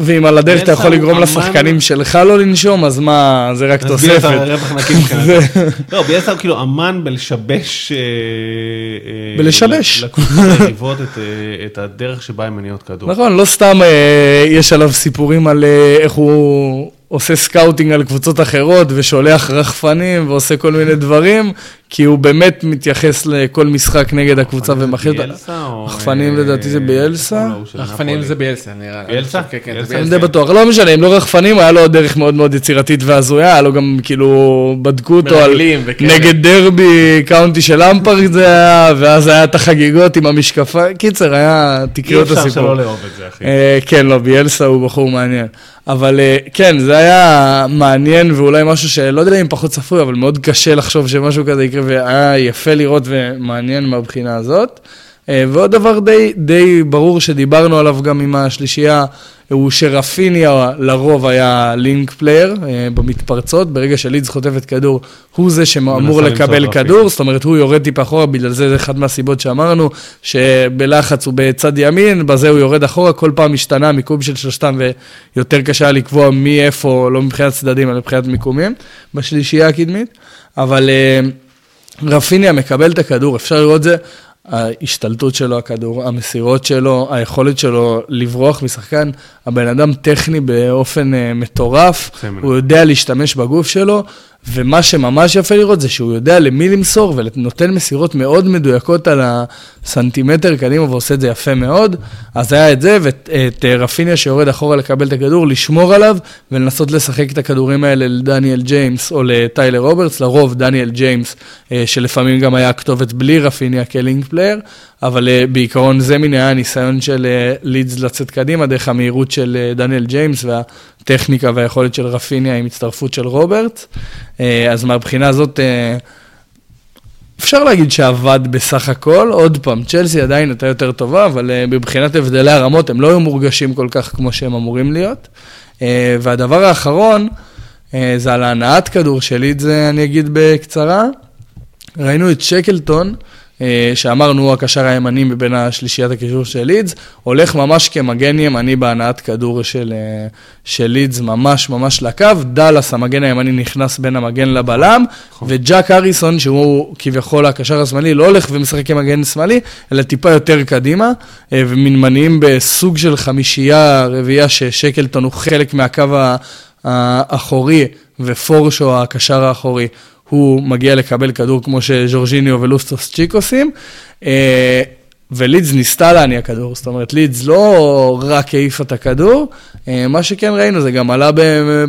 ואם על הדרך אתה יכול לגרום לשחקנים שלך לא לנשום, אז מה, זה רק תוספת. לא, ביאלסה הוא כאילו אמן בלשבש... אה, אה, בלשבש. לקבוצות היריבות את, אה, את הדרך שבה הן מניעות כדור. נכון, לא סתם יש עליו סיפורים על איך הוא עושה scouting על קבוצות אחרות ושולח רחפנים ועושה כל מיני דברים, כי הוא באמת מתייחס לכל משחק נגד הקבוצה ומכיר אותה. ביאלסה או... רחפנים אה, לדעתי זה ביאלסה. של רחפנים? זה ביאלסה, נראה לי. ביאלסה? כן, כן, ביאלסה? זה אני ביאלסה. די בטוח, לא משנה, אם לא רחפנים, היה לו דרך מאוד מאוד יצירתית והזויה, היה לו גם כאילו, בדקו אותו על. נגד דרבי קאונטי של אמפרד זה היה, ואז היה את החגיגות עם המשקפיים, קיצר, היה, אי תקראו את אפשר הסיפור. שלא לאהוב את זה, אחי. אה, כן, לא, ביאלסה הוא בחור מעניין. אבל אה, כן, זה היה מעניין ואולי משהו שלא יודע אם פחות צפוי, אבל מאוד קשה לחשוב שמשהו כזה יקרה, והיה יפה לראות ומעניין מהבחינה הזאת. אה, ועוד דבר די, די ברור שדיברנו עליו גם עם השלישייה, הוא שרפיניה לרוב היה link player אה, במתפרצות, ברגע שלידס חוטפת כדור, הוא זה שאמור לקבל. כדור, זאת אומרת, הוא יורד טיפה אחורה, בגלל זה זה אחת מהסיבות שאמרנו, שבלחץ הוא בצד ימין, בזה הוא יורד אחורה, כל פעם משתנה המיקום של שלושתם, ויותר קשה היה לקבוע מי איפה, לא מבחינת צדדים, אלא מבחינת מיקומים, בשלישייה הקדמית. אבל אה, רפיניה מקבל את הכדור, אפשר לראות את זה. ההשתלטות שלו, הכדור, המסירות שלו, היכולת שלו לברוח משחקן, הבן אדם טכני באופן uh, מטורף. הוא יודע להשתמש בגוף שלו, ומה שממש יפה לראות זה שהוא יודע למי למסור ונותן מסירות מאוד מדויקות על הסנטימטר קדימה ועושה את זה יפה מאוד. אז היה את זה, ואת את, אה, רפיניה שיורד אחורה לקבל את הכדור, לשמור עליו ולנסות לשחק את הכדורים האלה לדניאל ג'יימס או לטיילר רוברטס, לרוב דניאל ג'יימס, אה, שלפעמים גם היה הכתובת בלי רפיניה כ link player, אבל אה, בעיקרון זה מן היה הניסיון של לידס לצאת קדימה דרך המהירות של דניאל ג'יימס והטכניקה והיכולת של רפיניה עם הצטרפות של רוברטס. אה, אז מהבחינה הזאת, אה, אפשר להגיד שעבד בסך הכל, עוד פעם, צ'לסי עדיין הייתה יותר טובה, אבל אה, מבחינת הבדלי הרמות הם לא היו מורגשים כל כך כמו שהם אמורים להיות. והדבר האחרון, זה על ההנעת כדור שלי, את זה אני אגיד בקצרה. ראינו את שקלטון, אה, שאמרנו הוא הקשר הימני מבין השלישיית הקישור של לידס, הולך ממש כמגן ימני בהנעת כדור של, אה, של לידס, ממש ממש לקו. דאלאס, המגן הימני, נכנס בין המגן לבלם, וג'אק אריסון, שהוא כביכול הקשר השמאלי, לא הולך ומשחק כמגן שמאלי, אלא טיפה יותר קדימה, אה, ומנמנים בסוג של חמישייה, רביעייה, ששקלטון הוא חלק מהקו האחורי, ופורשו, הקשר האחורי, הוא מגיע לקבל כדור כמו שז'ורג'יניו ולוסטוס צ'יק עושים. אה, ולידס ניסתה להניע כדור, זאת אומרת, לידס לא רק העיפה את הכדור, אה, מה שכן ראינו, זה גם עלה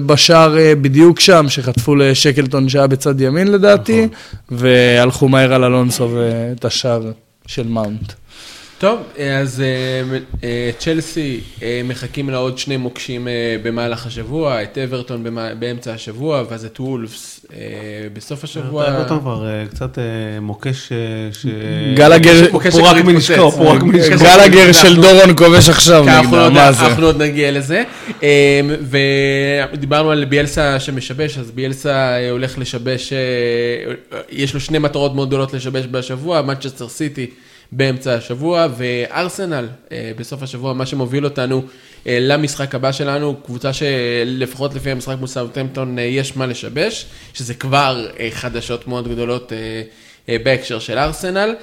בשער אה, בדיוק שם, שחטפו לשקלטון שהיה בצד ימין לדעתי, והלכו מהר על אלונסו ואת השער של מאונט. טוב, אז אה, אה, צ'לסי אה, מחכים לעוד שני מוקשים במהלך השבוע, את אברטון באמצע השבוע, ואז את וולפס בסוף השבוע. אברטון כבר קצת מוקש ש... גלגר- מוקש פורק מנשקו. פורק מנשקו. גלגר של דורון כובש עכשיו אנחנו עוד- מה זה? אנחנו עוד נגיע לזה. אה, ודיברנו על ביאלסה שמשבש, אז ביאלסה הולך לשבש, יש לו שני מטרות מאוד גדולות לשבש בשבוע, מנצ'סטר סיטי באמצע השבוע, וארסנל אה, בסוף השבוע, מה שמוביל אותנו אה, למשחק הבא שלנו, קבוצה שלפחות לפי המשחק מול סאוטהמפטון אה, יש מה לשבש, שזה כבר חדשות מאוד גדולות בהקשר של ארסנל.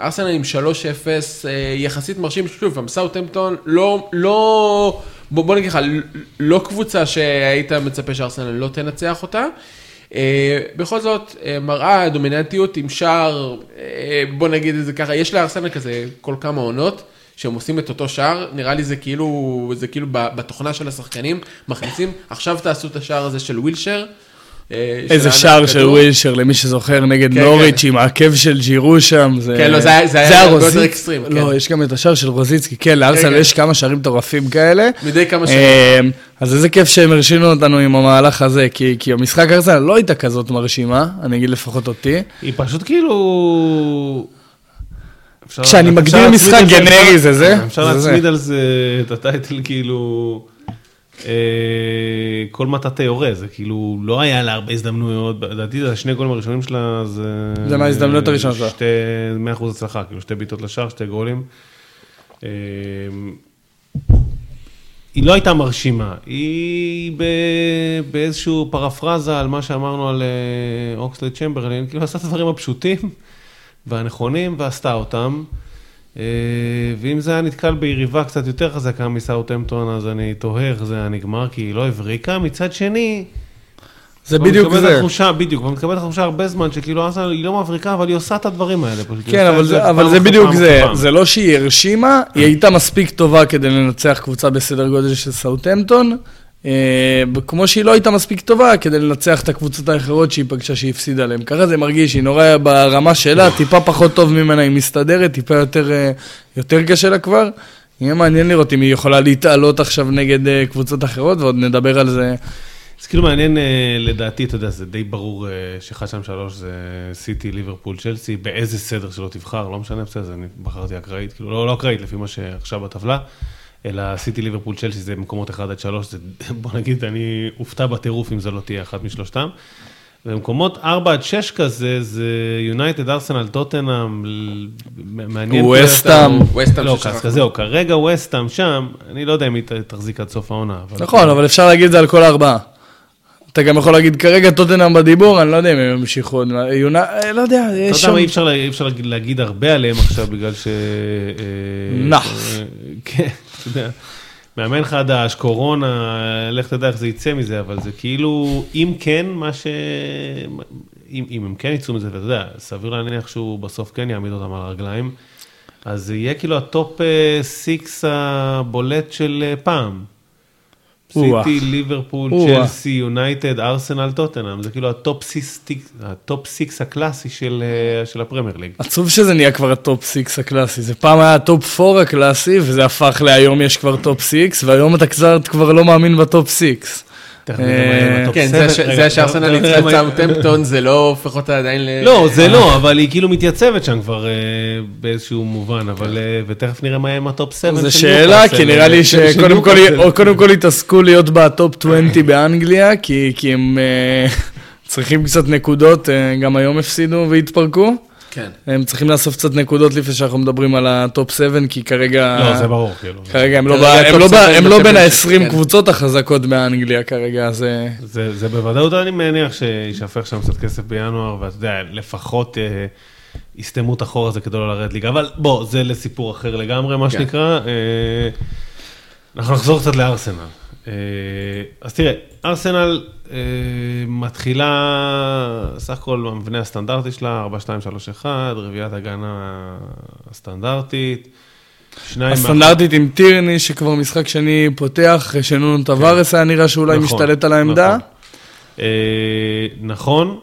ארסנל עם 3-0 אה, יחסית מרשים, שוב, פעם סאוטהמפטון לא, לא, בוא, בוא נגיד לך, לא קבוצה שהיית מצפה שארסנל לא תנצח אותה. אה, בכל זאת, אה, מראה דומיננטיות עם שער, אה, בוא נגיד את זה ככה, יש לארסנל כזה כל כמה עונות. שהם עושים את אותו שער, נראה לי זה כאילו, זה כאילו בתוכנה של השחקנים, מכניסים, עכשיו תעשו את השער הזה של ווילשר. אה, איזה של שער של. ווילשר, למי שזוכר, נגד כן, נוריץ' כן. עם העקב של ג'ירו שם. זה- כן, לא, זה היה- זה היה הרוזיצ- אקסטרים, כן. לא, יש גם את השער של רוזיצקי, כן, לארסנל כן. יש כמה שערים מטורפים כאלה. מדי כמה. אה, אז איזה כיף שהם הרשינו אותנו עם המהלך הזה, כי כי המשחק ארסנל לא הייתה כזאת מרשימה, אני אגיד לפחות אותי. היא פשוט כאילו... כשאני מגדיר משחק זה- גנרי זה זה, אפשר זה זה. להצמיד על זה את הטייטל כאילו... אה, כל מטאטא יורה, זה כאילו לא היה לה הרבה הזדמנויות, לדעתי זה השני גולים הראשונים שלה, זה... זה מההזדמנויות הראשונות שלה. שתי, 100% הצלחה, כאילו שתי בעיטות לשער, שתי גולים. אה, היא לא הייתה מרשימה, היא ב... באיזשהו פרפרזה על מה שאמרנו על אה, אוקסלד צ'מברלין, כאילו עשתה את הדברים הפשוטים והנכונים ועשתה אותם. אה, ואם זה היה נתקל ביריבה קצת יותר חזקה מסאוטהמפטון, אז אני תוהה איך זה היה נגמר, כי היא לא הבריקה. מצד שני, זה בדיוק זה. התחושה, בדיוק, כבר מתקבלת התחושה הרבה זמן שכאילו ארסנל היא לא מבריקה, אבל היא עושה את הדברים האלה. פשוט. כן, אבל את זה, אבל זה בדיוק זה. זה לא שהיא הרשימה, היא הייתה מספיק טובה כדי לנצח קבוצה בסדר גודל של סאוטהמפטון, כמו שהיא לא הייתה מספיק טובה כדי לנצח את הקבוצות האחרות שהיא פגשה שהיא הפסידה להם. ככה זה מרגיש, היא נורא ברמה שלה, טיפה פחות טוב ממנה, היא מסתדרת, טיפה יותר, אה, יותר קשה לה כבר. יהיה מעניין לראות אם היא יכולה להתעלות עכשיו נגד אה, קבוצות אחרות, ועוד נדבר על זה. זה כאילו מעניין, אה, לדעתי, אתה יודע, זה די ברור אה, שאחד, שתיים, שלוש זה סיטי, ליברפול, צ'לסי, באיזה סדר שלא תבחר, לא משנה, בסדר, אני בחרתי אקראית, כאילו, לא, לא אקראית, לפי מה שעכשיו בטבלה, אלא סיטי, ליברפול, צ'לסי זה מקומות 1 עד 3, זה, בוא נגיד, אני אופתע בטירוף אם זה לא תהיה אחת משלושתם. במקומות 4 עד 6 כזה, זה יונייטד, ארסנל, טוטנאם, מעניין. ווסטהאם. ווסטהאם לא, ששכחנו. אז כזהו, כרגע ווסטהאם שם, אני לא יודע אם היא תחזיק עד סוף העונה. אבל- נכון, אבל אפשר להגיד את זה על כל הארבעה. אתה גם יכול להגיד כרגע טוטנאם בדיבור, אני לא יודע אם הם ימשיכו עוד, יונה, אה, לא יודע, אתה יש יודע שם... אי אפשר, אי אפשר להגיד, הרבה עליהם עכשיו בגלל ש... אה, נח. אה, אתה יודע. מאמן חדש, קורונה, לך תדע איך זה יצא מזה, אבל זה כאילו, אם כן, מה ש... אם, אם הם כן יצאו מזה, ואתה יודע, סביר להניח שהוא בסוף כן יעמיד אותם על הרגליים, אז זה יהיה כאילו ה top אה, six הבולט של אה, פעם. סיטי, ליברפול. צ'לסי, יונייטד, ארסנל, טוטנאם, זה כאילו ה top six, ה top six הקלאסי של, אה, של הפרמייר ליג. עצוב שזה נהיה כבר ה top 6 הקלאסי, זה פעם היה ה top 4 הקלאסי, וזה הפך להיום יש כבר top 6, והיום אתה כבר לא מאמין ב top 6. כן. זה שארסנל תכף נראה ניצחה את מה יהיה- סאוטהמפטון, זה לא הופך אותה עדיין ל... לא, זה לא, אבל היא כאילו מתייצבת שם כבר אה, באיזשהו מובן, אבל אה, ותכף נראה מה יהיה עם ה top 7 זו שאלה, כי נראה לי שקודם כל, יתעסקו להיות ב top 20 באנגליה, כי כי הם אה, צריכים קצת נקודות, אה, גם היום הפסידו והתפרקו. כן. הם צריכים לאסוף קצת נקודות לפני שאנחנו מדברים על ה top 7, כי כרגע... לא, זה ברור, כאילו. כרגע הם לא, ב- כרגע הם לא, הם לא בין בצ'מפיונשיפ, ה-20 כן. קבוצות החזקות באנגליה כרגע, אז... אה, זה, זה בוודאות, אני מניח שישפך שם קצת כסף בינואר, ואתה יודע, לפחות אה, יסתמו את החור הזה כדי לא לרדת ליגה, אבל בוא, זה לסיפור אחר לגמרי, מה כן. שנקרא. אה, אנחנו נחזור קצת לארסנל. אה, אז תראה, ארסנל מתחילה, סך הכל במבנה הסטנדרטי שלה, 4, 2, 3, 1, רביעיית הגנה הסטנדרטית. הסטנדרטית עם טירני, שכבר משחק שני פותח, אחרי שנונו טווארס היה נראה שאולי נכון, משתלט על העמדה. נכון. אה, נכון.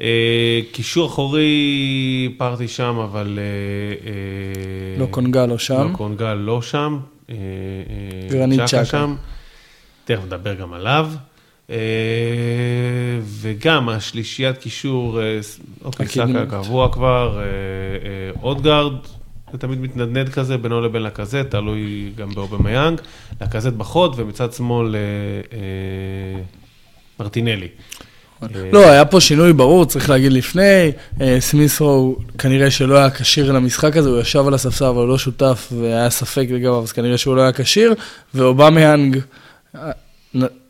אה, קישור אחורי, פרטי שם, אבל... אה, אה, לא קונגה לא שם. לא קונגל לא שם. אה, אה, גרנית צ'קה. תכף נדבר גם עליו. אה, וגם השלישיית קישור, אה, אוקיי. סאקה קבוע כבר, אה, אודגרד, זה תמיד מתנדנד כזה בינו לבין לקזט, תלוי גם באובמיאנג, לקזט בחוד, ומצד שמאל מרטינלי. אה, לא, היה פה שינוי ברור, צריך להגיד לפני. סמיסרו כנראה שלא היה כשיר למשחק הזה, הוא ישב על הספסל אבל לא שותף, והיה ספק לגביו, אז כנראה שהוא לא היה כשיר. ואובמיאנג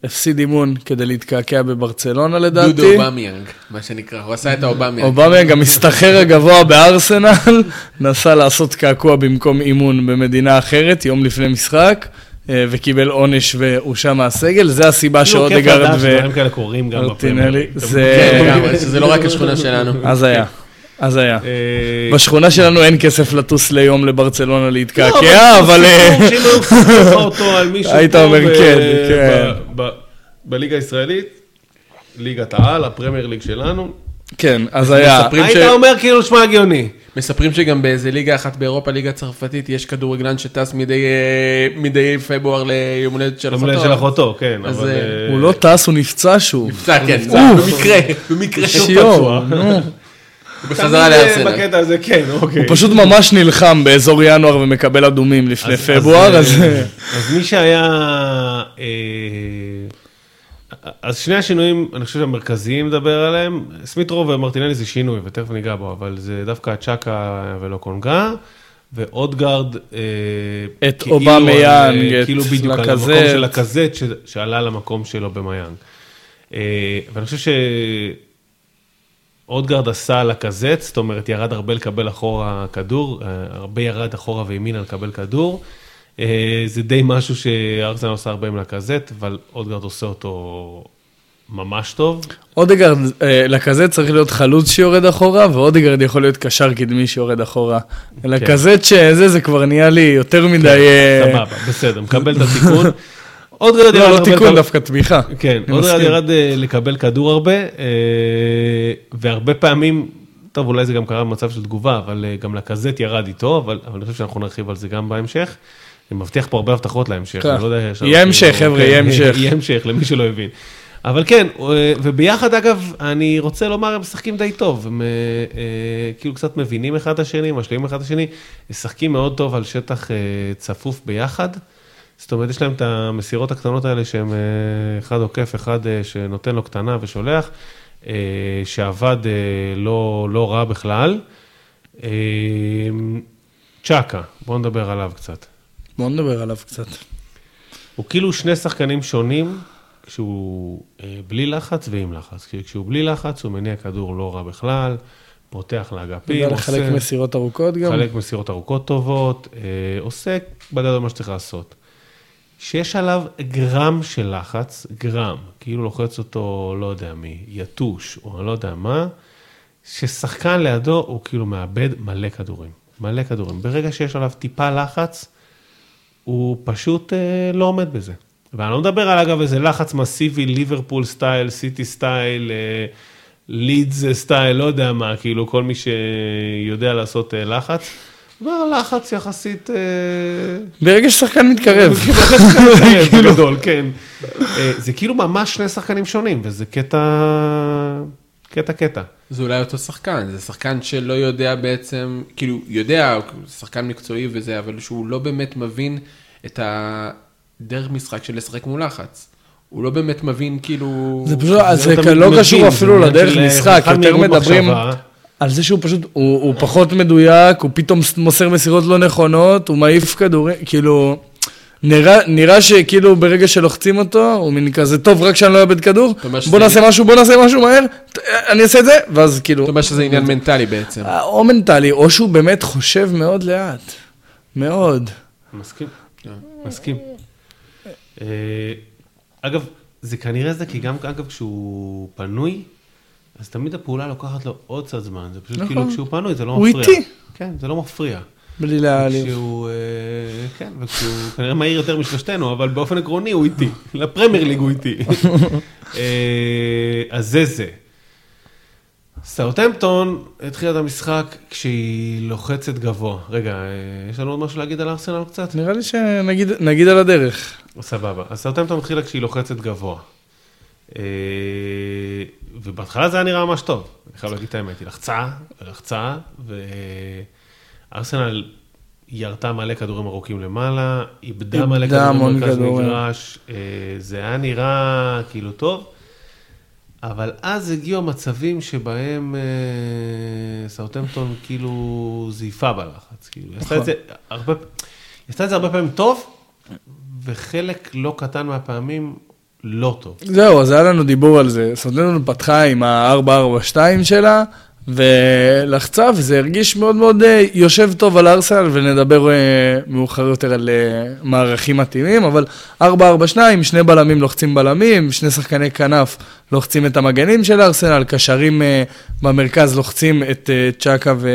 הפסיד אימון כדי להתקעקע בברצלונה לדעתי. דודו אובמיאנג, מה שנקרא, הוא עשה את האובמיאנג. אובמיאנג, המשתכר הגבוה בארסנל, נסע לעשות קעקוע במקום אימון במדינה אחרת, יום לפני משחק, אה, וקיבל עונש והושע מהסגל. זה הסיבה כיף שאודגרד לדעת ו... שדברים כאלה קורים גם ליג. זה- כן, לא רק השכונה שלנו. אז היה, אז היה. אה, בשכונה שלנו אין כסף לטוס ליום לברצלונה לא, להתקעקע, אבל... אה, היית אומר, ב- כן, כן. ב- ב- בליגה הישראלית, ליגת העל, הפרמייר ליג שלנו, כן, אז היה. היית ש- אומר כאילו שמע הגיוני. מספרים שגם באיזה ליגה אחת באירופה, ליגה צרפתית, יש כדורגלן שטס מדי, אה, מדי פברואר ליום הולדת של יום הולדת של אחותו, כן, אז, אבל... הוא לא טס, הוא נפצע שוב. נפצע, כן. במקרה, במקרה שהוא פצוע. בחזרה תמיד, אה, לארסנל. בקטע הזה, כן, אוקיי. הוא פשוט ממש נלחם באזור ינואר ומקבל אדומים לפני פברואר, אז... אה, אז מי שהיה... אה, אז שני השינויים, אני חושב המרכזיים לדבר עליהם, סמית' רו ומרטינלי זה שינוי, ותכף ניגע בו, אבל זה דווקא צ'אקה ולוקונגה, ואודגרד... אה, את כאילו אובמיאנג, אה, את כאילו בדיוק על המקום לקזט. של לקזט שעלה למקום של אובמיאנג. אה, ואני חושב שאודגרד עשה לקזט, זאת אומרת ירד הרבה לקבל אחורה כדור, אה, הרבה ירד אחורה וימינה לקבל כדור. אה, זה די משהו שארסנל עושה הרבה עם לקזט, אבל אודגרד עושה אותו ממש טוב. אודגרד, אה, לקזט צריך להיות חלוץ שיורד אחורה, ואודגרד יכול להיות קשר קדמי שיורד אחורה. לקזט שזה, זה כבר נהיה לי יותר מדי... אה, סבבה, בסדר, מקבל את התיקון. אודגרד לא, ירד לא הרבה תיקון, דווקא תמיכה. כן, אודגרד מסכים. ירד אה, לקבל כדור הרבה, אה, והרבה פעמים, טוב, אולי זה גם קרה במצב של תגובה, אבל אה, גם לקזט ירד איתו, אבל אני חושב שאנחנו נרחיב על זה גם בהמשך. אני מבטיח פה הרבה הבטחות להמשך, כן. אני לא יודע... יהיה המשך, כאילו, חבר'ה, כן, יהיה המשך. יהיה המשך, למי שלא הבין. אבל כן, וביחד אגב, אני רוצה לומר, הם משחקים די טוב, הם כאילו קצת מבינים אחד את השני, משלימים אחד את השני, משחקים מאוד טוב על שטח צפוף ביחד. זאת אומרת, יש להם את המסירות הקטנות האלה שהם אה, אחד עוקף, אחד אה, שנותן לו קטנה ושולח, אה, שעבד לא, לא רע בכלל. צ'אקה, בואו נדבר עליו קצת. בואו נדבר עליו קצת. הוא כאילו שני שחקנים שונים, כשהוא בלי לחץ ועם לחץ. כשהוא בלי לחץ, הוא מניע כדור לא רע בכלל, פותח לאגפים, יודע לחלק מסירות ארוכות גם. מחלק מסירות ארוכות טובות, עושה בגדול מה שצריך לעשות. שיש עליו גרם של לחץ, גרם, כאילו לוחץ אותו, לא יודע מי, יתוש, או אני לא יודע מה, ששחקן לידו הוא כאילו מאבד מלא כדורים. מלא כדורים. ברגע שיש עליו טיפה לחץ, הוא פשוט אה, לא עומד בזה. ואני לא מדבר על אגב איזה לחץ מסיבי, ליברפול סטייל, סיטי סטייל, אה, לידס סטייל, לא יודע מה, כאילו כל מי שיודע לעשות אה, לחץ. מדבר לחץ יחסית... אה, ברגע ששחקן מתקרב. בגדול, כן. אה, זה כאילו ממש שני שחקנים שונים, וזה קטע... קטע קטע. זה אולי אותו שחקן, זה שחקן שלא יודע בעצם, כאילו, יודע, שחקן מקצועי וזה, אבל שהוא לא באמת מבין את הדרך משחק של לשחק מול לחץ. הוא לא באמת מבין, כאילו... זה פשוט, אז זה לא לא קשור אפילו לדרך אה, משחק, יותר מדברים. על זה שהוא פשוט, הוא הוא פחות מדויק, הוא פתאום מוסר מסירות לא נכונות, הוא מעיף כדורים, כאילו, נראה נראה שכאילו ברגע שלוחצים אותו, הוא מין כזה, טוב, רק שאני לא אאבד כדור, אומר בוא נעשה משהו, בוא נעשה משהו מהר, אני אעשה את זה, ואז כאילו, זאת אומרת שזה עניין מנטלי בעצם. או מנטלי, או שהוא באמת חושב מאוד לאט, מאוד. מסכים, מסכים. אה, אגב, זה כנראה זה כי גם, אגב, כשהוא פנוי, אז תמיד הפעולה לוקחת לו עוד קצת זמן. זה פשוט נכון. כאילו כשהוא פנוי, זה לא הוא מפריע. איטי. כן, זה לא מפריע. בלי להעליב. כשהוא, אה, כן, וכשהוא כנראה מהיר יותר משלושתנו, אבל באופן עקרוני הוא איטי. לפרמייר ליג הוא איטי. אה, אז זה זה. סאוטהמפטון התחילה את המשחק כשהיא לוחצת גבוה. רגע, אה, יש לנו עוד משהו להגיד על ארסנל קצת? נראה לי שנגיד נגיד על הדרך. סבבה. אז סאוטהמפטון התחילה כשהיא לוחצת גבוה. אה, ובהתחלה זה היה נראה ממש טוב, אני חייב להגיד את האמת, היא לחצה, לחצה, וארסנל ירתה מלא כדורים ארוכים למעלה, איבדה מלא כדורים במרכז. מגרש, אה, זה היה נראה כאילו טוב, אבל אז הגיעו המצבים שבהם אה, סאוטהמפטון כאילו זייפה בלחץ, כאילו, היא עשתה את נכון. זה הרבה, היא עשתה את זה הרבה פעמים טוב, וחלק לא קטן מהפעמים לא טוב. זהו, אז היה לנו דיבור על זה. סודנו פתחה עם ה-442 שלה, ולחצה, וזה הרגיש מאוד מאוד אה, יושב טוב על ארסנל, ונדבר אה, מאוחר יותר על אה, מערכים מתאימים, אבל 442, שני בלמים לוחצים בלמים, שני שחקני כנף לוחצים את המגנים של ארסנל, קשרים במרכז לוחצים את צ'אקה ו...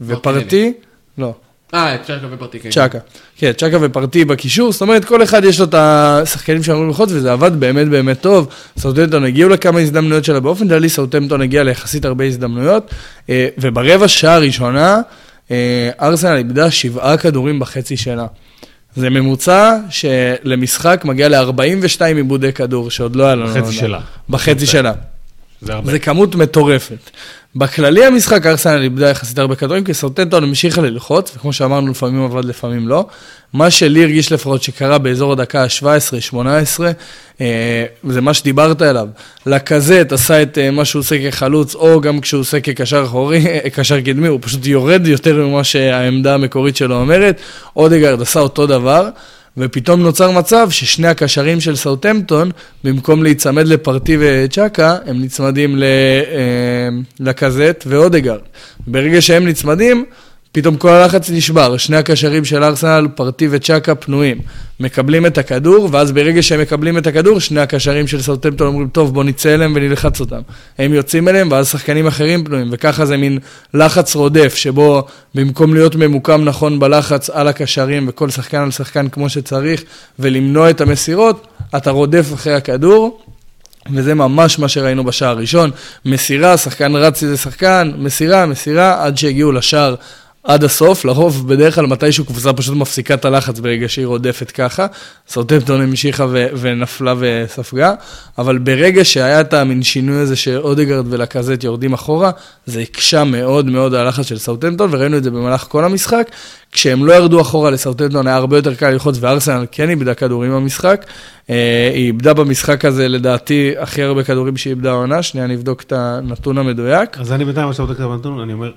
ופרטי. לא. אה, את צ'רקה ופרטי, כן. צ'אקה. כן, צ'אקה ופרטי בקישור, זאת אומרת, כל אחד יש לו את השחקנים שאמורים ללחוץ, וזה עבד באמת באמת טוב. סאוטמפטון הגיעו לכמה הזדמנויות שלה, באופן כללי סאוטמפטון הגיע ליחסית הרבה הזדמנויות, אה, וברבע שעה הראשונה, אה, ארסנל איבדה שבעה כדורים בחצי שלה. זה ממוצע שלמשחק מגיע ל-42 עיבודי כדור, שעוד לא היה לנו. בחצי. שלה. בחצי שלה. זה הרבה. זה כמות מטורפת. בכללי המשחק ארסנל איבדה יחסית הרבה כדורים, כי סאוטנטון המשיכה ללחוץ, וכמו שאמרנו, לפעמים עבד, לפעמים לא. מה שלי הרגיש לפחות שקרה באזור הדקה ה-17-18, אה, זה מה שדיברת עליו. לקזט עשה את אה, מה שהוא עושה כחלוץ, או גם כשהוא עושה כקשר אחורי, אה, קשר קדמי, הוא פשוט יורד יותר ממה שהעמדה המקורית שלו אומרת. אודגרד עשה אותו דבר. ופתאום נוצר מצב ששני הקשרים של סאוטמפטון, במקום להיצמד לפרטי וצ'קה, הם נצמדים אה, לקזט ואודגרד. ברגע שהם נצמדים, פתאום כל הלחץ נשבר, שני הקשרים של ארסנל, פרטי וצ'קה פנויים. מקבלים את הכדור, ואז ברגע שהם מקבלים את הכדור, שני הקשרים של סאוטמפטון אומרים, טוב, בוא נצא אליהם ונלחץ אותם. הם יוצאים אליהם, ואז שחקנים אחרים פנויים, וככה זה מין לחץ רודף, שבו במקום להיות ממוקם נכון בלחץ על הקשרים, וכל שחקן על שחקן כמו שצריך, ולמנוע את המסירות, אתה רודף אחרי הכדור. וזה ממש מה שראינו בשער הראשון, מסירה, שחקן רץ איזה שחקן, מסירה, מסירה, עד שהגיעו לשער עד הסוף, לרוב בדרך כלל מתישהו קבוצה פשוט מפסיקה את הלחץ ברגע שהיא רודפת ככה. סאוטמפטון המשיכה ו- ונפלה וספגה, אבל ברגע שהיה את המין שינוי הזה שאודגרד ולקזט יורדים אחורה, זה הקשה מאוד מאוד הלחץ של סאוטמפטון, וראינו את זה במהלך כל המשחק. כשהם לא ירדו אחורה לסאוטמפטון היה הרבה יותר קל ללחוץ, וארסנל כן איבדה כדורים במשחק. אה, היא איבדה במשחק הזה לדעתי הכי הרבה כדורים שהיא איבדה העונה, שנייה נבדוק את הנתון המדויק. אז אני בינתיים עכשיו בודק את הנתון, אני אומר,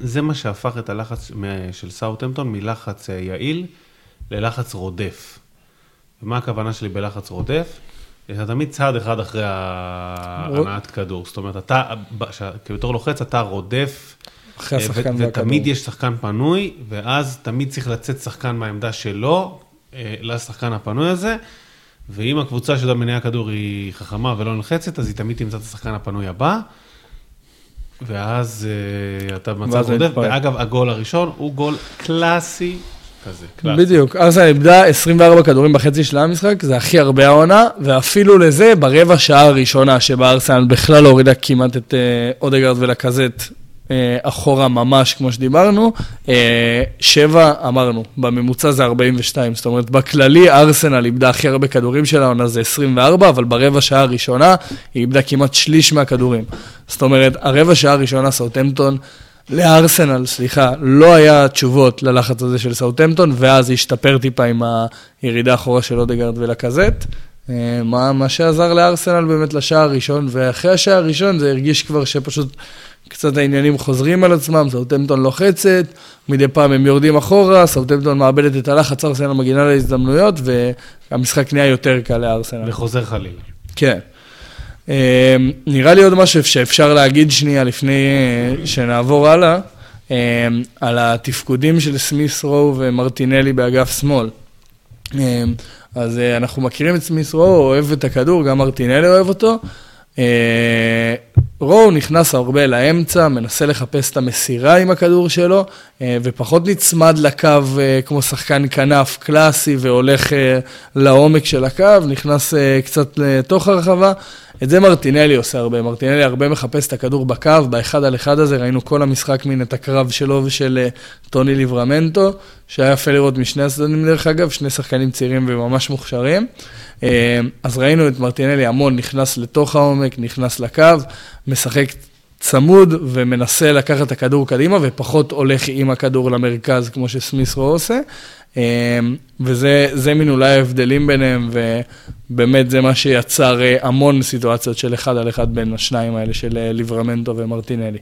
זה מה שהפך את הלחץ של סאוטהמפטון מלחץ אה, יעיל ללחץ רודף. ומה הכוונה שלי בלחץ רודף? אתה תמיד צעד אחד אחרי ההנעת כדור. זאת אומרת, אתה, ב- ש- בתור לוחץ, אתה רודף, אחרי אה, השחקן ו- והכדור. ותמיד יש שחקן פנוי, ואז תמיד צריך לצאת שחקן מהעמדה שלו אה, לשחקן הפנוי הזה. ואם הקבוצה של מניע הכדור היא חכמה ולא נלחצת, אז היא תמיד תמצא את השחקן הפנוי הבא. ואז אה, אתה במצב רודף. ואגב, הגול הראשון הוא גול קלאסי כזה, קלאסי. בדיוק, ארסנל איבדה 24 כדורים בחצי של המשחק, זה הכי הרבה העונה, ואפילו לזה ברבע שעה הראשונה שבה ארסנל בכלל הורידה כמעט את אה, אודגרד ולקזט אחורה ממש, כמו שדיברנו, אה, שבע אמרנו, בממוצע זה 42, זאת אומרת בכללי ארסנל איבדה הכי הרבה כדורים של העונה זה 24, אבל ברבע שעה הראשונה היא איבדה כמעט שליש מהכדורים. זאת אומרת, הרבע שעה הראשונה סאוטמפטון לארסנל, סליחה, לא היה תשובות ללחץ הזה של סאוטמפטון, ואז השתפר טיפה עם הירידה אחורה של אודגרד ולקזט. אה, מה, מה שעזר לארסנל באמת לשער הראשון, ואחרי השער הראשון זה הרגיש כבר שפשוט קצת העניינים חוזרים על עצמם, סאוטמפטון לוחצת, מדי פעם הם יורדים אחורה, סאוטמפטון מאבדת את הלחץ, ארסנל מגיעה להזדמנויות, והמשחק נהיה יותר קל לארסנל. וחוזר חלילה. כן. אה, נראה לי עוד משהו שאפשר להגיד שנייה לפני אה, שנעבור הלאה, אה, על התפקודים של סמית' רו ומרטינלי באגף שמאל. אז אנחנו מכירים את סמית' רו, אוהב את הכדור, גם מרטינלי אוהב אותו. אה, רו נכנס הרבה לאמצע, מנסה לחפש את המסירה עם הכדור שלו, אה, ופחות נצמד לקו אה, כמו שחקן כנף קלאסי והולך אה, לעומק של הקו, נכנס קצת לתוך הרחבה. את זה מרטינלי עושה הרבה, מרטינלי הרבה מחפש את הכדור בקו, באחד על אחד הזה ראינו כל המשחק מן את הקרב שלו ושל אה, טוני ליברמנטו, שהיה יפה לראות משני הצדדים דרך אגב, שני שחקנים צעירים וממש מוכשרים. אה, אז ראינו את מרטינלי המון נכנס לתוך העומק, נכנס לקו, משחק צמוד ומנסה לקחת את הכדור קדימה ופחות הולך עם הכדור למרכז כמו שסמיסרו עושה. אה, וזה זה מין אולי ההבדלים ביניהם, ובאמת זה מה שיצר אה, המון סיטואציות של אחד על אחד בין השניים האלה של אה, ליברמנטו ומרטינלי.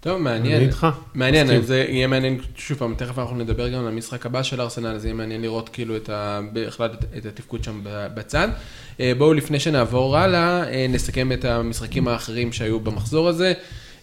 טוב, אני מעניין. איתך. מעניין, מסכים. זה יהיה מעניין, שוב פעם, תכף אנחנו נדבר גם על המשחק הבא של ארסנל, אז יהיה מעניין לראות כאילו את ה... בכלל את- התפקוד שם בצד. אה, בואו לפני שנעבור הלאה, אה, נסכם את המשחקים האחרים שהיו במחזור הזה.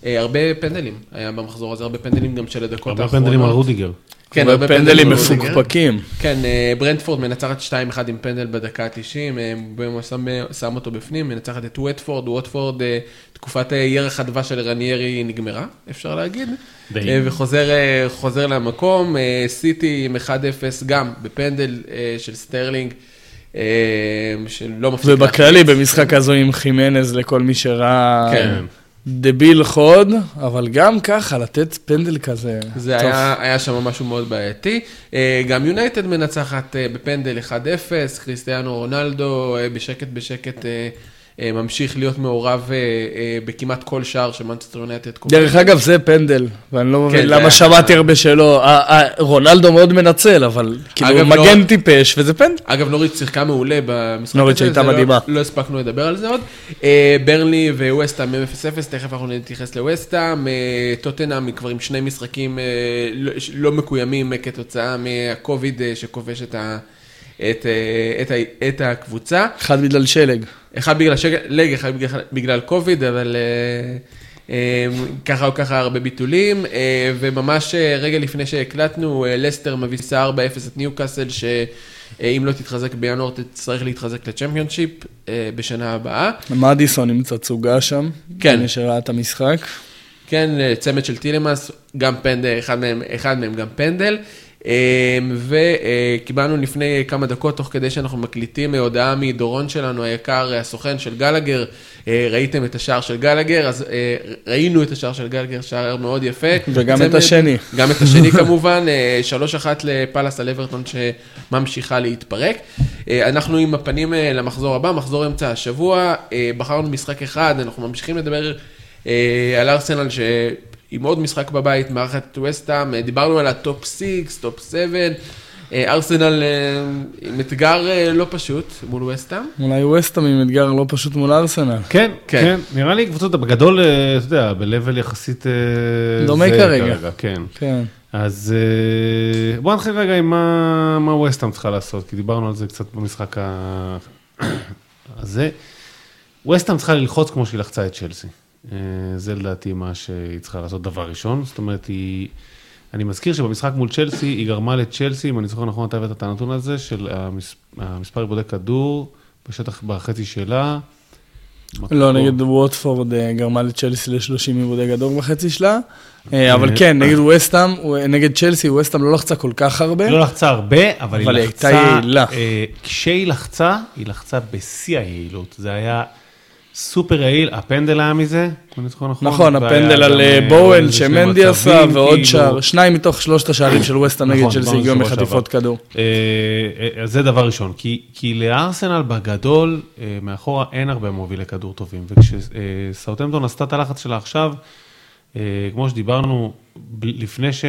אה, הרבה פנדלים היה במחזור הזה, הרבה פנדלים גם של הדקות הרבה האחרונות. פנדלים על רודיגר. כן, הרבה פנדלים. מפוקפקים. כן, אה, ברנטפורד מנצחת 2-1 עם פנדל בדקה ה-90, הוא שם, שם אותו בפנים, מנצחת את ווטפורד, ווטפורד, אה, תקופת אה, ירח הדבש של רניירי נגמרה, אפשר להגיד, די. אה, וחוזר אה, חוזר למקום, אה, סיטי עם 1-0 גם בפנדל אה, של סטרלינג, אה, שלא מפסיק ובכללי במשחק הזו עם חימנז לכל מי שראה כן. דביל אחד, אבל גם ככה לתת פנדל כזה. זה טוב. היה, היה שם משהו מאוד בעייתי. אה, גם יונייטד מנצחת אה, בפנדל 1-0, קריסטיאנו רונלדו אה, בשקט בשקט ממשיך להיות מעורב אה, אה, בכמעט כל שער של מנצ'סטר יונייטד. דרך אגב, זה פנדל, ואני לא כן, מבין זה למה שמעתי הרבה שלא. רונלדו מאוד מנצל, אבל כאילו לא- מגן טיפש, וזה פנדל. אגב, נוריץ' שיחקה מעולה במשחק נוריץ' הזה, הייתה זה לא- מדהימה. לא הספקנו לדבר על זה עוד. אה, ברנלי וווסטהאם 0-0, תכף אנחנו נתייחס לווסטהאם. אה, טוטנאם היא כבר עם שני משחקים אה, לא- לא מקוימים אה, כתוצאה מהקוביד אה, שכובש אה, את הקבוצה. אחד בגלל שלג. אחד בגלל שלג, אחד בגלל, קוביד, אבל אה, אה, ככה או ככה הרבה ביטולים, אה, וממש רגע לפני שהקלטנו, לסטר מביסה 4-0 את ניוקאסל, שאם לא תתחזק בינואר, תצטרך להתחזק לצ'מפיונשיפ בשנה הבאה. מדיסון עם תצוגה שם. כן. מי שראה את המשחק. כן, צמד של טילמנס, גם פנדל, אחד מהם, אחד מהם גם פנדל. אה, וקיבלנו לפני כמה דקות, תוך כדי שאנחנו מקליטים, אה, הודעה מדורון שלנו היקר, אה, הסוכן של גלגר. אה, ראיתם את השער של גלגר, אז אה, ראינו את השער של גלגר, שער מאוד יפה. וגם את צמד- השני. גם את השני כמובן, אה, שלוש אחת לפאלאס על אברטון שממשיכה להתפרק. אה, אנחנו עם הפנים אה, למחזור הבא, מחזור אמצע השבוע, אה, בחרנו משחק אחד, אנחנו ממשיכים לדבר אה, על ארסנל שעם עוד משחק בבית, מארחת את וסטהאם, אה, דיברנו על ה top 6, top 7, אה, ארסנל אה, עם אתגר לא פשוט מול וסטהאם. אולי ווסטהאם עם אתגר לא פשוט מול ארסנל. כן, כן. כן, נראה לי קבוצות בגדול, אתה יודע, ב-level יחסית... דומה זה כרגע. כן. כן. אז בוא נתחיל רגע עם מה, מה ווסטהאם צריכה לעשות, כי דיברנו על זה קצת במשחק. הזה. ווסטהאם צריכה ללחוץ כמו שהיא לחצה את צ'לסי. אה, זה לדעתי מה שהיא צריכה לעשות דבר ראשון, זאת אומרת היא... אני מזכיר שבמשחק מול צ'לסי, היא גרמה לצ'לסי, אם אני זוכר נכון, אתה הבאת את הנתון הזה, של המס... המספר עיבודי כדור בשטח בחצי שלה. לא, נגד ווטפורד אה, גרמה לצ'לסי ל-30 עיבודי כדור בחצי שלה. אה, אבל כן, נגד ווסטהאם, נגד צ'לסי, ווסטהאם לא לחצה כל כך הרבה. לא לחצה הרבה, אבל, אבל היא היא לחצה, הייתה יעילה. כשהיא לחצה, היא לחצה בשיא היעילות. זה היה סופר יעיל, הפנדל היה מזה, נכון. נכון, הפנדל על אה, אה, שני שמנדי עשה, ועוד כאילו. שער, שניים מתוך שלושת השערים של ווסטהאם נגד נכון, צ'לסי דיברנו הגיעו שבוע מחטיפות. כדור. אה, אז זה דבר ראשון, כי, לארסנל בגדול, מאחורה אין הרבה מובילי כדור טובים, וכשסאוטמפטון עשתה את הלחץ שלה עכשיו, כמו שדיברנו, לפני ש...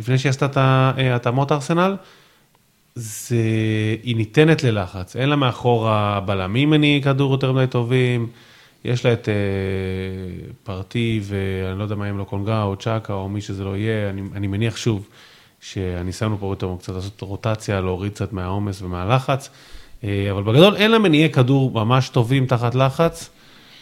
לפני שהיא עשתה את ההתאמות ארסנל, זה, היא ניתנת ללחץ, אין לה מאחורה בלמים מניעי כדור יותר מדי טובים, יש לה את אה, פרטי ואני לא יודע מה אם לא קונגה או צ'אקה או מי שזה לא יהיה, אני, אני מניח שוב שהניסיון פה יותר קצת לעשות רוטציה, להוריד קצת מהעומס ומהלחץ, אה, אבל בגדול אין לה מניעי כדור ממש טובים תחת לחץ.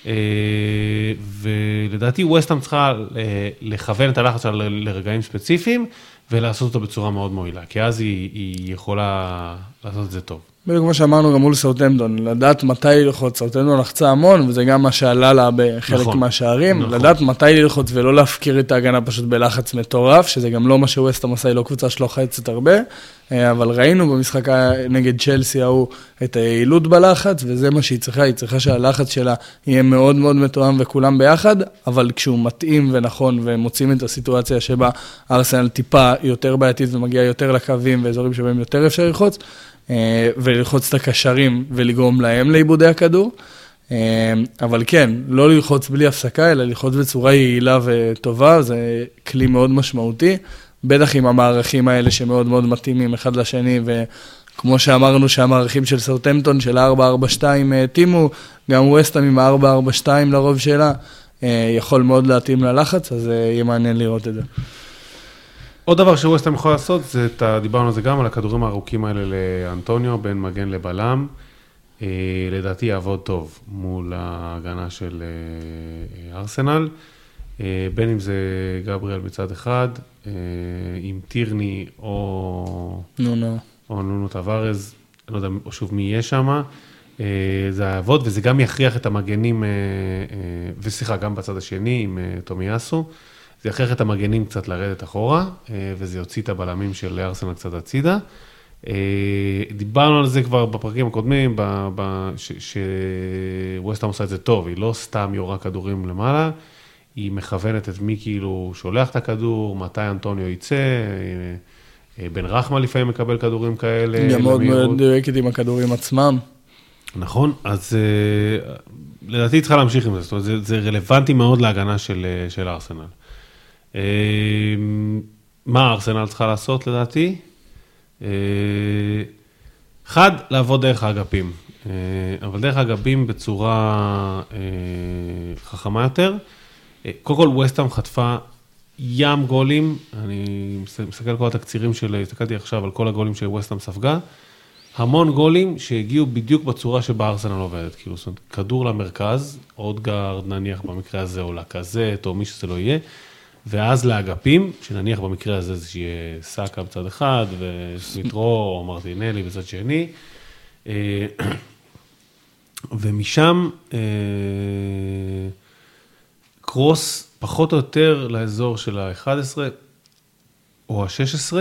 אה, ולדעתי ווסטהאם צריכה אה, לכוון את הלחץ שלה לרגעים ספציפיים ולעשות אותו בצורה מאוד מועילה, כי אז היא, היא יכולה לעשות את זה טוב. בדיוק כמו שאמרנו גם מול סאוטמפטון, לדעת מתי ללחוץ, סאוטמפטון לחצה המון, וזה גם מה שעלה לה בחלק נכון, מהשערים, נכון. לדעת מתי ללחוץ ולא להפקיר את ההגנה פשוט בלחץ מטורף, שזה גם לא מה שווסטהאם עושה, היא לא קבוצה שלא חייצת הרבה, אה, אבל ראינו במשחק נגד צ'לסי ההוא את היעילות בלחץ, וזה מה שהיא צריכה, היא צריכה שהלחץ שלה יהיה מאוד מאוד מתואם וכולם ביחד, אבל כשהוא מתאים ונכון ומוצאים את הסיטואציה שבה ארסנל טיפה יותר בעייתית ומגיעה יותר לקווים ואזורים שבהם יותר אפשר ללחוץ, וללחוץ את הקשרים ולגרום להם לאיבודי הכדור. אה, אבל כן, לא ללחוץ בלי הפסקה, אלא ללחוץ בצורה יעילה וטובה, זה כלי מאוד משמעותי, בטח עם המערכים האלה שמאוד מאוד מתאימים אחד לשני, וכמו שאמרנו שהמערכים של סאוטמפטון של ה-442 התאימו, גם ווסטהאם עם ה-442 לרוב שלה, אה, יכול מאוד להתאים ללחץ, אז אה, יהיה מעניין לראות את זה. עוד דבר שווסטהאם יכול לעשות, זה את ה... דיברנו על זה גם, על הכדורים הארוכים האלה לאנטוניו, בין מגן לבלם. אה, לדעתי יעבוד טוב מול ההגנה של אה, ארסנל. אה, בין אם זה גבריאל מצד אחד, עם טירני או, נו, נו. או נונו טווארז, לא יודע שוב מי יהיה שם. זה יעבוד, וזה גם יכריח את המגנים, וסליחה, גם בצד השני עם טומיאסו. זה יכריח את המגנים קצת לרדת אחורה, אה, וזה יוציא את הבלמים של ארסנל קצת הצידה. אה, דיברנו על זה כבר בפרקים הקודמים, שווסטהאם עושה את זה טוב, היא לא סתם יורה כדורים למעלה, היא מכוונת את מי כאילו שולח את הכדור, מתי אנטוניו יצא, אה, בן רחמה לפעמים מקבל כדורים כאלה. גם מאוד. מאוד דייקת עם הכדורים עצמם. נכון, אז לדעתי צריכה להמשיך עם זה, זאת אומרת, זה, זה רלוונטי מאוד להגנה של, של ארסנל. אה, מה ארסנל צריכה לעשות לדעתי? אה, אחד, לעבוד דרך האגפים, אה, אבל דרך האגפים בצורה אה, חכמה יותר. אה, קודם כל, ווסטהאם חטפה ים גולים, אני מס- מסתכל על כל התקצירים של, הסתכלתי עכשיו על כל הגולים שווסטהאם ספגה, המון גולים שהגיעו בדיוק בצורה שבה ארסנל עובדת, כאילו, זאת אומרת, כדור למרכז, אודגרד נניח במקרה הזה, או לקזט, או מי שזה לא יהיה, ואז לאגפים, שנניח במקרה הזה זה שיהיה סאקה בצד אחד, וסמיטרו או מרטינלי בצד שני, אה, ומשם אה, קרוס פחות או יותר לאזור של ה-11 או ה-16.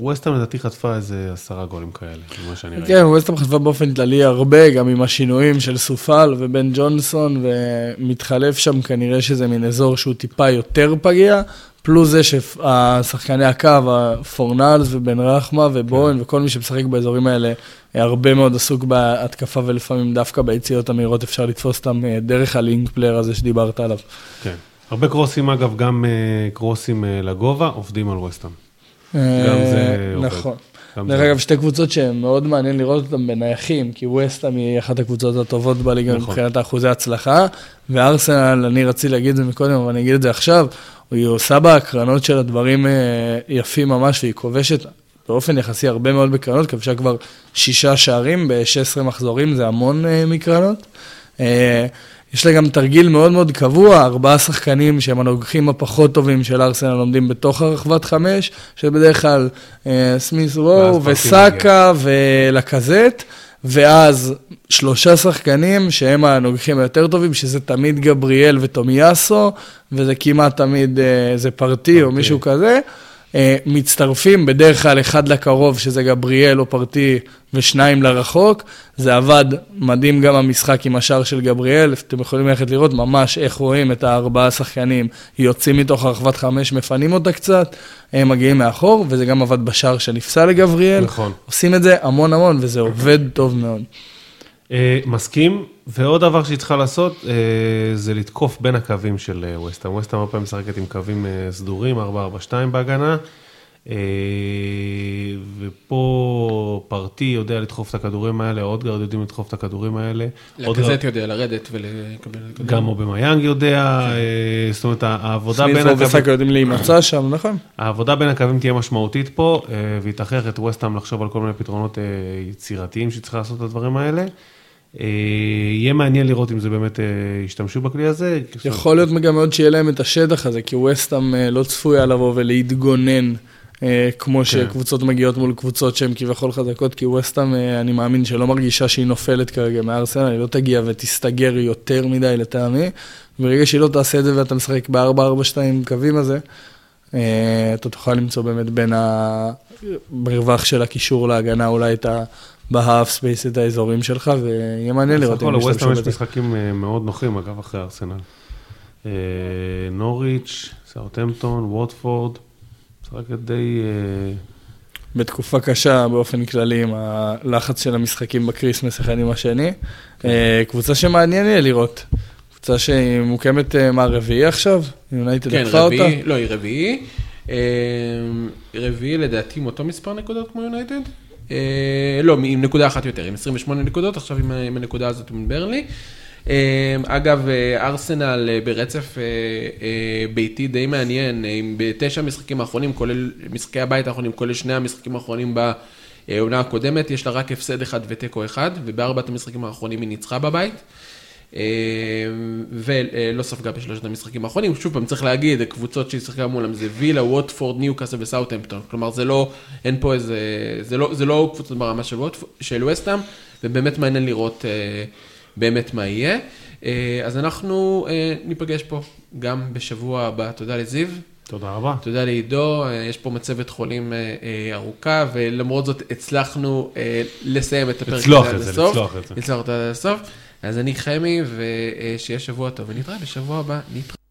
ווסטהאם לדעתי חטפה איזה עשרה גולים כאלה, ממה שאני ראיתי. כן, ווסטהאם חטפה באופן כללי הרבה, גם עם השינויים של סופל ובן ג'ונסון, ומתחלף שם כנראה שזה מין אזור שהוא טיפה יותר פגיע, פלוס זה שהשחקני הקו, הפורנלס ובן רחמה ובוהן וכל מי שמשחק באזורים האלה, הרבה מאוד עסוק בהתקפה ולפעמים דווקא ביציאות המהירות אפשר לתפוס אותם אה, דרך ה link player הזה שדיברת עליו. כן. הרבה קרוסים אגב, גם אה, קרוסים אה, לגובה, עובדים על ווסטהאם. גם זה עובד. נכון. דרך אגב, שתי קבוצות שמאוד מעניין לראות אותן בנייחים, כי ווסטהאם היא אחת הקבוצות הטובות בליגה נכון. מבחינת האחוזי הצלחה, וארסנל, אני רציתי להגיד את זה מקודם, אבל אני אגיד את זה עכשיו, היא עושה בקרנות של הדברים אה, יפים ממש, והיא כובשת באופן יחסי הרבה מאוד בקרנות, כבשה כבר שישה שערים ב-16 מחזורים, זה המון אה, מקרנות. יש לה גם תרגיל מאוד מאוד קבוע, ארבעה שחקנים שהם הנוגחים הפחות טובים של ארסנל עומדים בתוך הרחבת חמש, שבדרך כלל אה, סמיס וואו פרטי וסאקה ולקזט, ואז שלושה שחקנים שהם הנוגחים היותר טובים, שזה תמיד גבריאל וטומיאסו, וזה כמעט תמיד אה, זה פרטי או פרטי. מישהו כזה. אה, מצטרפים בדרך כלל אחד לקרוב, שזה גבריאל או פרטי, ושניים לרחוק. זה עבד מדהים גם המשחק עם השער של גבריאל, אתם יכולים ללכת לראות ממש איך רואים את הארבעה שחקנים יוצאים מתוך הרחבת חמש, מפנים אותה קצת, הם מגיעים מאחור, וזה גם עבד בשער שנפסל לגבריאל. נכון. עושים את זה המון המון, וזה עובד טוב מאוד. אה, מסכים, ועוד דבר שהיא צריכה לעשות, אה, זה לתקוף בין הקווים של אה, ווסטהאם. ווסטהאם הרבה פעמים משחקת עם קווים אה, סדורים, 4-4-2 בהגנה, אה, ופה פרטי יודע לדחוף את הכדורים האלה, אודגרד יודעים לדחוף את הכדורים האלה. לקזט יודע לרדת ולקבל... גם אובמיאנג יודע, אה, זאת אומרת, העבודה בין הקווים... יודעים להימצא שם, נכון? העבודה בין הקווים תהיה משמעותית פה, אה, והיא תכריח את ווסטהאם לחשוב על כל מיני פתרונות אה, יצירתיים שהיא צריכה לעשות את הדברים האלה. אה, יהיה מעניין לראות אם זה באמת אה, ישתמשו בכלי הזה. יכול להיות גם מאוד שיהיה להם את השטח הזה, כי ווסטהאם אה, לא צפויה לבוא ולהתגונן. כמו שקבוצות מגיעות מול קבוצות שהן כביכול חזקות, כי ווסטהאם, אה, אני מאמין שלא מרגישה שהיא נופלת כרגע מארסנל, היא לא תגיע ותסתגר יותר מדי לטעמי. ברגע שהיא לא תעשה את זה ואתה משחק ב-4-4-2 קווים הזה, אתה תוכל למצוא באמת בין המרווח של הקישור להגנה, אולי את ה... ב half space את האזורים שלך, ויהיה מעניין לראות בסך הכל אם לווסטהאם יש בזה. משחקים אה, מאוד נוחים, אגב, אחרי ארסנל. אה, נוריץ', סאוטהמפטון, ווטפורד, משחקת די... אה, בתקופה קשה באופן כללי עם הלחץ של המשחקים בקריסמס אחד עם השני. קבוצה שמעניין יהיה לראות. קבוצה שהיא מוקמת מה, רביעי עכשיו? יונייטד כן? רביעי, לא, היא רביעי. רביעי לדעתי עם אותו מספר נקודות כמו יונייטד. אה, לא, עם נקודה אחת יותר, עם 28 נקודות, עכשיו עם, עם הנקודה הזאת עם ברלי. אה, אגב, אה, ארסנל ברצף ביתי די מעניין, עם בתשע המשחקים האחרונים, כולל משחקי הבית האחרונים, כולל שני המשחקים האחרונים בעונה הקודמת, יש לה רק הפסד אחד ותיקו אחד, ובארבעת המשחקים האחרונים היא ניצחה בבית. אה, ולא ספגה בשלושת המשחקים האחרונים. שוב פעם, צריך להגיד, הקבוצות שהיא שיחקה מולם זה וילה, ווטפורד, ניוקאסל וסאוטהמפטון. כלומר, זה לא, אין פה איזה, זה לא, זה לא קבוצות ברמה של, של וסטאם, ובאמת מעניין לראות אה, באמת מה יהיה. אה, אז אנחנו ניפגש פה גם בשבוע הבא. תודה לזיו. תודה רבה. תודה לעידו, יש פה מצבת חולים ארוכה, ולמרות זאת הצלחנו לסיים את הפרק לצלוח הזה את עד זה, הסוף. לצלוח את זה. לצלוח אותו עד הסוף. אז אני חמי, ושיהיה שבוע טוב, ונתראה בשבוע הבא. נתראה.